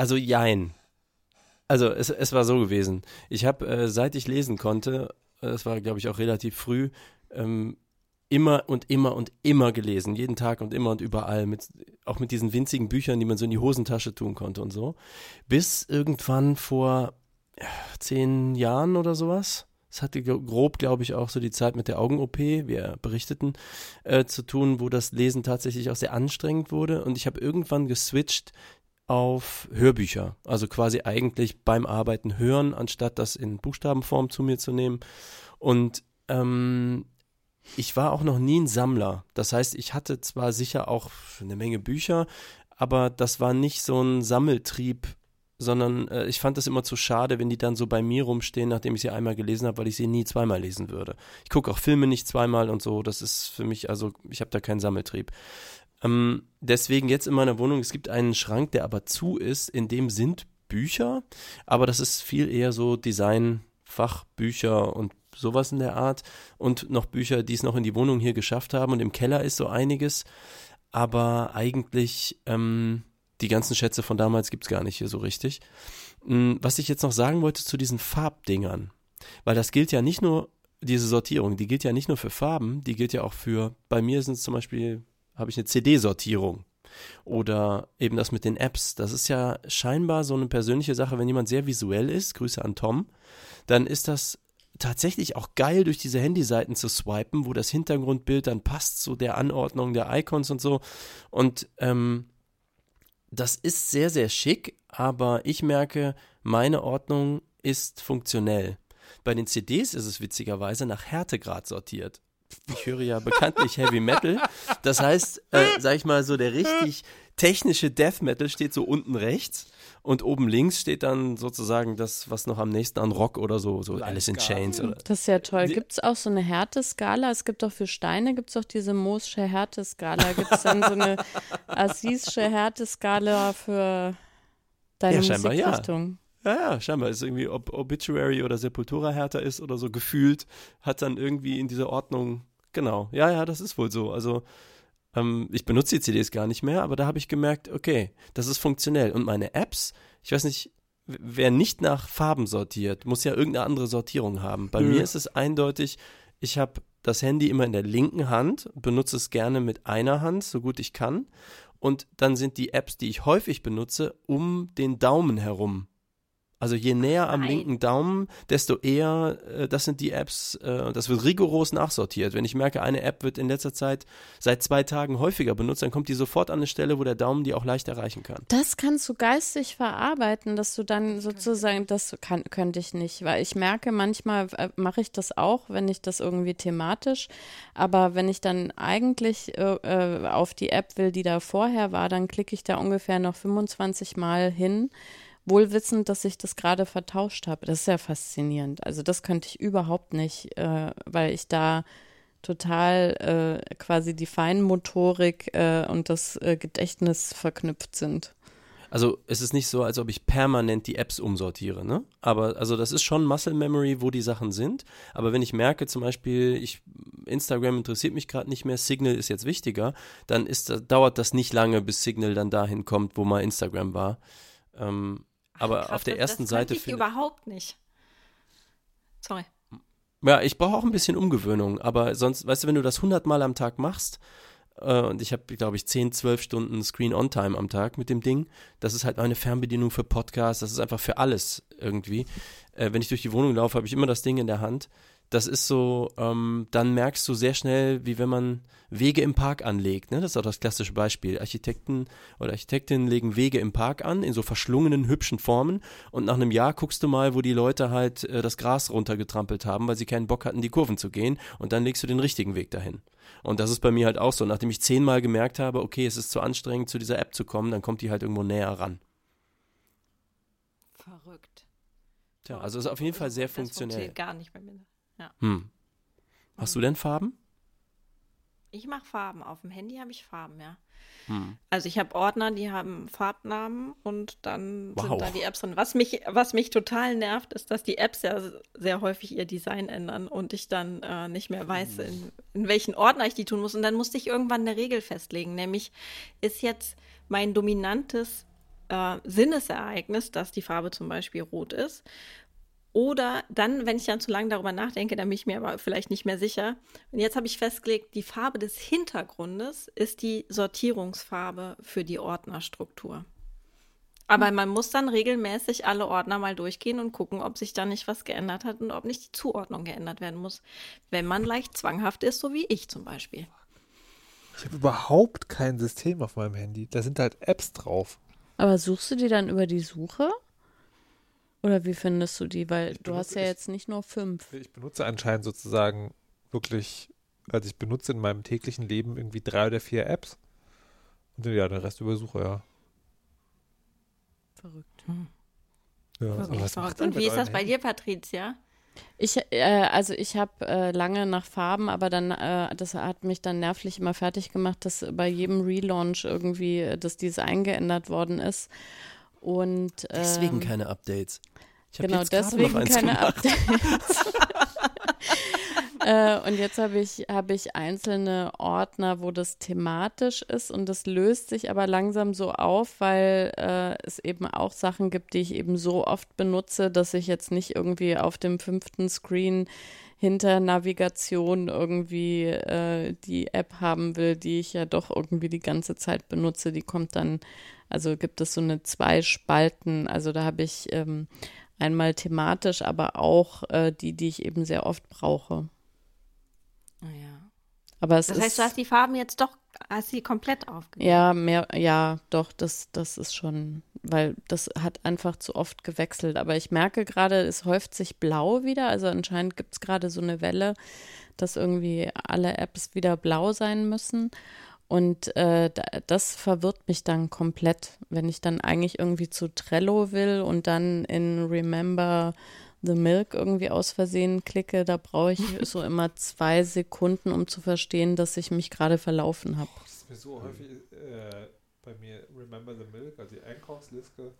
Also jein. Also es, es war so gewesen. Ich habe, äh, seit ich lesen konnte, das war glaube ich auch relativ früh, ähm, immer und immer und immer gelesen, jeden Tag und immer und überall, mit, auch mit diesen winzigen Büchern, die man so in die Hosentasche tun konnte und so. Bis irgendwann vor zehn Jahren oder sowas. Es hatte grob, glaube ich, auch so die Zeit mit der Augen-OP, wir berichteten, äh, zu tun, wo das Lesen tatsächlich auch sehr anstrengend wurde. Und ich habe irgendwann geswitcht auf Hörbücher. Also quasi eigentlich beim Arbeiten hören, anstatt das in Buchstabenform zu mir zu nehmen. Und ähm, ich war auch noch nie ein Sammler. Das heißt, ich hatte zwar sicher auch eine Menge Bücher, aber das war nicht so ein Sammeltrieb, sondern äh, ich fand das immer zu schade, wenn die dann so bei mir rumstehen, nachdem ich sie einmal gelesen habe, weil ich sie nie zweimal lesen würde. Ich gucke auch Filme nicht zweimal und so. Das ist für mich, also ich habe da keinen Sammeltrieb. Ähm, deswegen jetzt in meiner Wohnung, es gibt einen Schrank, der aber zu ist, in dem sind Bücher, aber das ist viel eher so Design, Fachbücher und sowas in der Art und noch Bücher, die es noch in die Wohnung hier geschafft haben und im Keller ist so einiges, aber eigentlich ähm, die ganzen Schätze von damals gibt es gar nicht hier so richtig. Hm, was ich jetzt noch sagen wollte zu diesen Farbdingern, weil das gilt ja nicht nur, diese Sortierung, die gilt ja nicht nur für Farben, die gilt ja auch für, bei mir sind es zum Beispiel, habe ich eine CD-Sortierung. Oder eben das mit den Apps. Das ist ja scheinbar so eine persönliche Sache, wenn jemand sehr visuell ist, Grüße an Tom, dann ist das tatsächlich auch geil, durch diese Handyseiten zu swipen, wo das Hintergrundbild dann passt zu der Anordnung der Icons und so. Und ähm, das ist sehr, sehr schick, aber ich merke, meine Ordnung ist funktionell. Bei den CDs ist es witzigerweise nach Härtegrad sortiert. Ich höre ja bekanntlich Heavy Metal. Das heißt, äh, sag ich mal, so der richtig technische Death Metal steht so unten rechts und oben links steht dann sozusagen das, was noch am nächsten an Rock oder so, so Alice in Chains. Oder das ist ja toll. Gibt es auch so eine Härteskala? Es gibt auch für Steine, gibt es auch diese Moosche Härteskala. Gibt es dann so eine Assische Härteskala für deine ja, scheinbar, Musikrichtung? Ja. ja, ja, scheinbar ist irgendwie, ob Obituary oder Sepultura härter ist oder so gefühlt, hat dann irgendwie in dieser Ordnung, genau, ja, ja, das ist wohl so. Also ähm, ich benutze die CDs gar nicht mehr, aber da habe ich gemerkt, okay, das ist funktionell. Und meine Apps, ich weiß nicht, wer nicht nach Farben sortiert, muss ja irgendeine andere Sortierung haben. Bei mhm. mir ist es eindeutig, ich habe das Handy immer in der linken Hand, benutze es gerne mit einer Hand, so gut ich kann. Und dann sind die Apps, die ich häufig benutze, um den Daumen herum. Also je näher am Nein. linken Daumen, desto eher, äh, das sind die Apps, äh, das wird rigoros nachsortiert. Wenn ich merke, eine App wird in letzter Zeit seit zwei Tagen häufiger benutzt, dann kommt die sofort an eine Stelle, wo der Daumen die auch leicht erreichen kann. Das kannst du geistig verarbeiten, dass du dann sozusagen, das kann, könnte ich nicht, weil ich merke, manchmal äh, mache ich das auch, wenn ich das irgendwie thematisch, aber wenn ich dann eigentlich äh, äh auf die App will, die da vorher war, dann klicke ich da ungefähr noch 25 Mal hin wohl wissend, dass ich das gerade vertauscht habe. Das ist ja faszinierend. Also das könnte ich überhaupt nicht, äh, weil ich da total äh, quasi die Feinmotorik äh, und das äh, Gedächtnis verknüpft sind. Also es ist nicht so, als ob ich permanent die Apps umsortiere, ne? Aber also das ist schon Muscle Memory, wo die Sachen sind. Aber wenn ich merke, zum Beispiel, ich Instagram interessiert mich gerade nicht mehr, Signal ist jetzt wichtiger, dann ist, dauert das nicht lange, bis Signal dann dahin kommt, wo mal Instagram war. Ähm, aber Krass, auf der ersten das Seite ich überhaupt nicht. Sorry. Ja, ich brauche auch ein bisschen Umgewöhnung, aber sonst, weißt du, wenn du das 100 Mal am Tag machst, äh, und ich habe, glaube ich, 10, 12 Stunden Screen-On-Time am Tag mit dem Ding, das ist halt eine Fernbedienung für Podcasts, das ist einfach für alles irgendwie. Äh, wenn ich durch die Wohnung laufe, habe ich immer das Ding in der Hand das ist so, ähm, dann merkst du sehr schnell, wie wenn man Wege im Park anlegt. Ne? Das ist auch das klassische Beispiel. Architekten oder Architektinnen legen Wege im Park an, in so verschlungenen, hübschen Formen. Und nach einem Jahr guckst du mal, wo die Leute halt äh, das Gras runtergetrampelt haben, weil sie keinen Bock hatten, die Kurven zu gehen. Und dann legst du den richtigen Weg dahin. Und das ist bei mir halt auch so. Nachdem ich zehnmal gemerkt habe, okay, es ist zu anstrengend, zu dieser App zu kommen, dann kommt die halt irgendwo näher ran. Verrückt. Tja, also ist auf jeden Fall sehr das funktionell. Funktioniert gar nicht bei mir. Ja. Hm. Hast du denn Farben? Ich mache Farben. Auf dem Handy habe ich Farben, ja. Hm. Also ich habe Ordner, die haben Farbnamen und dann wow. sind da die Apps drin. Was mich, was mich total nervt, ist, dass die Apps ja sehr häufig ihr Design ändern und ich dann äh, nicht mehr weiß, in, in welchen Ordner ich die tun muss. Und dann musste ich irgendwann eine Regel festlegen, nämlich ist jetzt mein dominantes äh, Sinnesereignis, dass die Farbe zum Beispiel rot ist. Oder dann, wenn ich dann zu lange darüber nachdenke, dann bin ich mir aber vielleicht nicht mehr sicher. Und jetzt habe ich festgelegt, die Farbe des Hintergrundes ist die Sortierungsfarbe für die Ordnerstruktur. Aber hm. man muss dann regelmäßig alle Ordner mal durchgehen und gucken, ob sich da nicht was geändert hat und ob nicht die Zuordnung geändert werden muss, wenn man leicht zwanghaft ist, so wie ich zum Beispiel. Ich habe überhaupt kein System auf meinem Handy. Da sind halt Apps drauf. Aber suchst du die dann über die Suche? Oder wie findest du die? Weil ich du benutze, hast ja jetzt nicht nur fünf. Ich benutze anscheinend sozusagen wirklich, also ich benutze in meinem täglichen Leben irgendwie drei oder vier Apps. Und ja, den Rest übersuche, ja. Verrückt. Hm. Ja, verrückt, verrückt. Und wie ist das bei dir, Patricia? Ich, äh, also ich habe äh, lange nach Farben, aber dann, äh, das hat mich dann nervlich immer fertig gemacht, dass bei jedem Relaunch irgendwie äh, das Design geändert worden ist. Und, ähm, deswegen keine Updates. genau, deswegen keine gemacht. Updates. äh, und jetzt habe ich, hab ich einzelne Ordner, wo das thematisch ist und das löst sich aber langsam so auf, weil äh, es eben auch Sachen gibt, die ich eben so oft benutze, dass ich jetzt nicht irgendwie auf dem fünften Screen hinter Navigation irgendwie äh, die App haben will, die ich ja doch irgendwie die ganze Zeit benutze. Die kommt dann also gibt es so eine zwei Spalten. Also da habe ich ähm, Einmal thematisch, aber auch äh, die, die ich eben sehr oft brauche. Oh ja. Aber es das ist, heißt, du hast die Farben jetzt doch, hast sie komplett aufgegeben? Ja, mehr, ja, doch, das, das ist schon, weil das hat einfach zu oft gewechselt. Aber ich merke gerade, es häuft sich blau wieder. Also anscheinend gibt es gerade so eine Welle, dass irgendwie alle Apps wieder blau sein müssen. Und äh, das verwirrt mich dann komplett, wenn ich dann eigentlich irgendwie zu Trello will und dann in Remember the Milk irgendwie aus Versehen klicke, da brauche ich so immer zwei Sekunden, um zu verstehen, dass ich mich gerade verlaufen habe. Das ist mir so häufig äh, bei mir Remember the Milk, also die Einkaufsliste.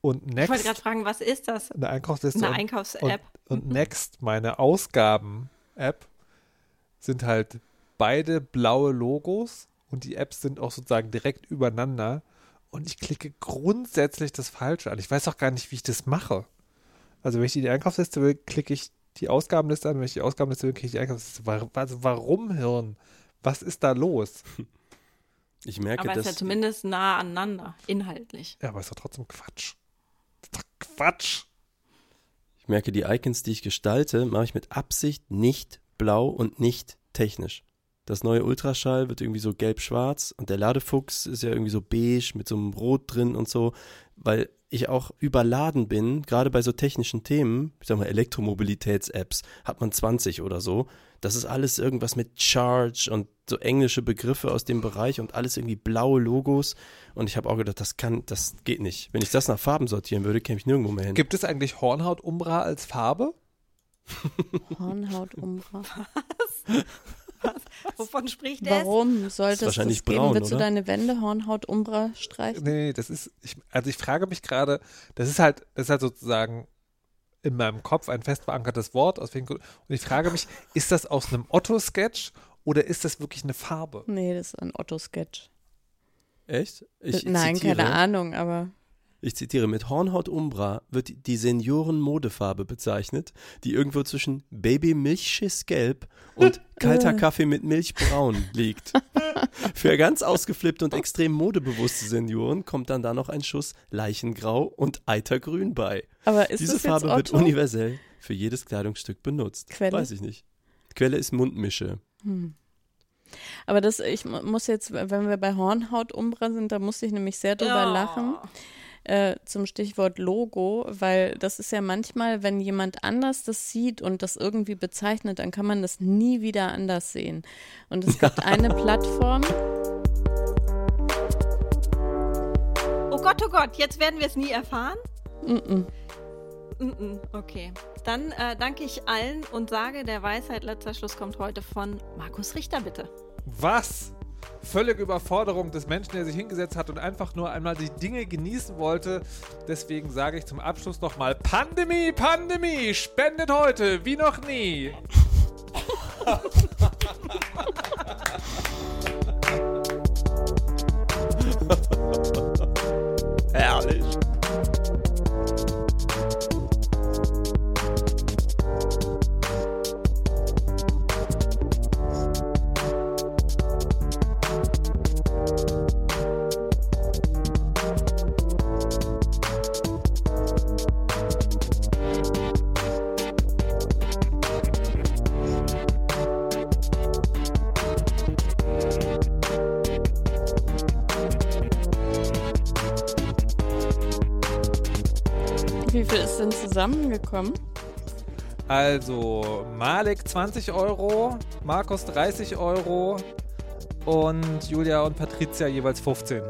Und Next. Ich wollte gerade fragen, was ist das? Eine Einkaufsliste. Eine Einkaufs-App. Und, und Next, meine Ausgaben-App, sind halt beide blaue Logos und die Apps sind auch sozusagen direkt übereinander und ich klicke grundsätzlich das Falsche an. Ich weiß auch gar nicht, wie ich das mache. Also wenn ich die Einkaufsliste will, klicke ich die Ausgabenliste an. Wenn ich die Ausgabenliste will, klicke ich die Einkaufsliste. Also warum Hirn? Was ist da los? Ich merke, aber es ist ja zumindest nah aneinander, inhaltlich. Ja, aber es ist doch trotzdem Quatsch. Das ist doch Quatsch. Ich merke, die Icons, die ich gestalte, mache ich mit Absicht nicht blau und nicht technisch. Das neue Ultraschall wird irgendwie so gelb-schwarz und der Ladefuchs ist ja irgendwie so beige mit so einem Rot drin und so, weil ich auch überladen bin, gerade bei so technischen Themen, ich sag mal Elektromobilitäts-Apps, hat man 20 oder so. Das ist alles irgendwas mit Charge und so englische Begriffe aus dem Bereich und alles irgendwie blaue Logos. Und ich habe auch gedacht, das kann, das geht nicht. Wenn ich das nach Farben sortieren würde, käme ich nirgendwo mehr hin. Gibt es eigentlich Hornhaut-Umbra als Farbe? Hornhaut-Umbra. Was? Wovon spricht er? Warum sollte es wahrscheinlich das geben? braun, Willst du oder? deine Wände Hornhaut-Umbra streichen? Nee, das ist, ich, also ich frage mich gerade, das ist halt, das ist halt sozusagen in meinem Kopf ein fest verankertes Wort. Aus und ich frage mich, ist das aus einem Otto-Sketch oder ist das wirklich eine Farbe? Nee, das ist ein Otto-Sketch. Echt? Ich Nein, zitiere, keine Ahnung, aber Ich zitiere, mit Hornhaut Umbra wird die Senioren-Modefarbe bezeichnet, die irgendwo zwischen Baby-Milchschiss-Gelb und kalter Kaffee mit Milchbraun liegt. Für ganz ausgeflippte und extrem modebewusste Senioren kommt dann da noch ein Schuss Leichengrau und Eitergrün bei. aber ist Diese das Farbe jetzt wird universell für jedes Kleidungsstück benutzt. Quelle? Weiß ich nicht. Quelle ist Mundmische. Aber das, ich mu- muss jetzt, wenn wir bei Hornhaut-Umbra sind, da musste ich nämlich sehr drüber Ja. lachen. Äh, zum Stichwort Logo, weil das ist ja manchmal, wenn jemand anders das sieht und das irgendwie bezeichnet, dann kann man das nie wieder anders sehen. Und es gibt eine Plattform, Oh Gott, oh Gott, jetzt werden wir es nie erfahren? mm Mm-mm, Okay. Dann äh, danke ich allen und sage, der Weisheit letzter Schluss kommt heute von Markus Richter, bitte. Was? Völlige Überforderung des Menschen, der sich hingesetzt hat und einfach nur einmal die Dinge genießen wollte. Deswegen sage ich zum Abschluss nochmal: Pandemie, Pandemie, spendet heute wie noch nie. zusammengekommen? Also, Malik 20 Euro, Markus 30 Euro und Julia und Patricia jeweils 15.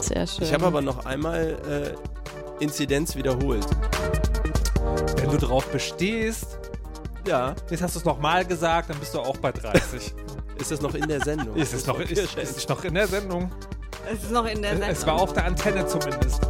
Sehr schön. Ich habe aber noch einmal äh, Inzidenz wiederholt. Wenn du drauf bestehst, Ja, jetzt hast du es nochmal gesagt, dann bist du auch bei 30. ist das noch in der Sendung? ist, es noch, ist, ist es noch in der Sendung? Es ist noch in der Sendung. Es war auf der Antenne zumindest.